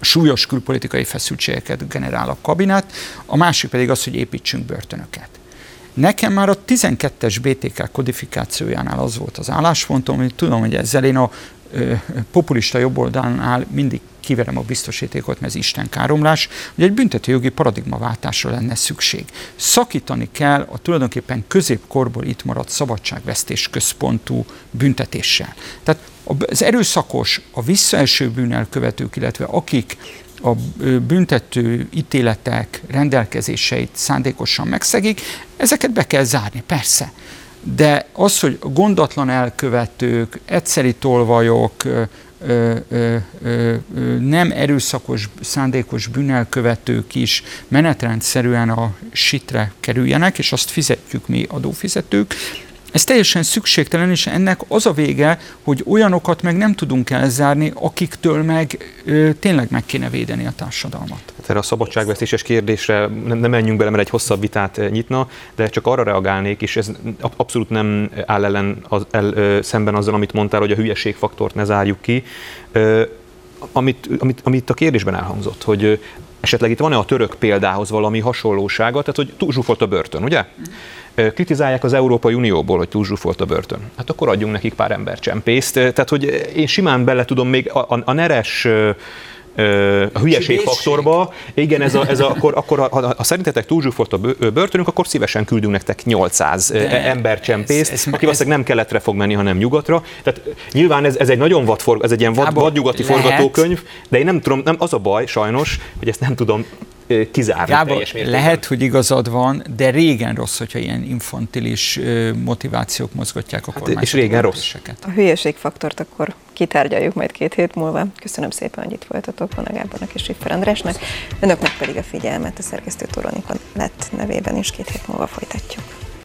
súlyos külpolitikai feszültségeket generál a kabinet, a másik pedig az, hogy építsünk börtönöket. Nekem már a 12-es BTK kodifikációjánál az volt az álláspontom, hogy tudom, hogy ezzel én a ö, populista jobboldalnál mindig kiverem a biztosítékot, mert ez Isten káromlás, hogy egy büntetőjogi paradigmaváltásra lenne szükség. Szakítani kell a tulajdonképpen középkorból itt maradt szabadságvesztés központú büntetéssel. Tehát az erőszakos, a visszaeső bűnelkövetők, illetve akik a büntető ítéletek rendelkezéseit szándékosan megszegik, ezeket be kell zárni, persze. De az, hogy gondatlan elkövetők, egyszeri tolvajok, ö, ö, ö, nem erőszakos, szándékos bűnelkövetők is menetrendszerűen a sitre kerüljenek, és azt fizetjük mi adófizetők, ez teljesen szükségtelen, és ennek az a vége, hogy olyanokat meg nem tudunk elzárni, akiktől meg ö, tényleg meg kéne védeni a társadalmat. Hát erre a szabadságvesztéses kérdésre nem, nem menjünk bele, mert egy hosszabb vitát nyitna, de csak arra reagálnék, és ez abszolút nem áll ellen az, el, ö, szemben azzal, amit mondtál, hogy a hülyeségfaktort ne zárjuk ki. Ö, amit, amit, amit a kérdésben elhangzott, hogy esetleg itt van-e a török példához valami hasonlósága, tehát hogy túl zsúfolt a börtön, ugye? Kritizálják az Európai Unióból, hogy túlzsúfolt a börtön. Hát akkor adjunk nekik pár embercsempészt. Tehát, hogy én simán bele tudom még a, a, a neres a hülyeség faktorba. Igen, ez a, ez a, akkor, akkor ha, ha szerintetek túlzsúfolt a börtönünk, akkor szívesen küldünk nektek 800 De embercsempészt, ez, ez, aki valószínűleg nem keletre fog menni, hanem nyugatra. Tehát nyilván ez, ez egy nagyon vad, ez egy ilyen vad, vadnyugati lehet. forgatókönyv, de én nem tudom, nem az a baj sajnos, hogy ezt nem tudom kizárni Gábor, teljes mértékben. Lehet, hogy igazad van, de régen rossz, hogyha ilyen infantilis motivációk mozgatják a hát, És régen rossz. A hülyeségfaktort akkor kitárgyaljuk majd két hét múlva. Köszönöm szépen, hogy itt voltatok, Vona Gábornak és Siffer Andrásnak. Önöknek pedig a figyelmet a szerkesztő Toronikon lett nevében is két hét múlva folytatjuk.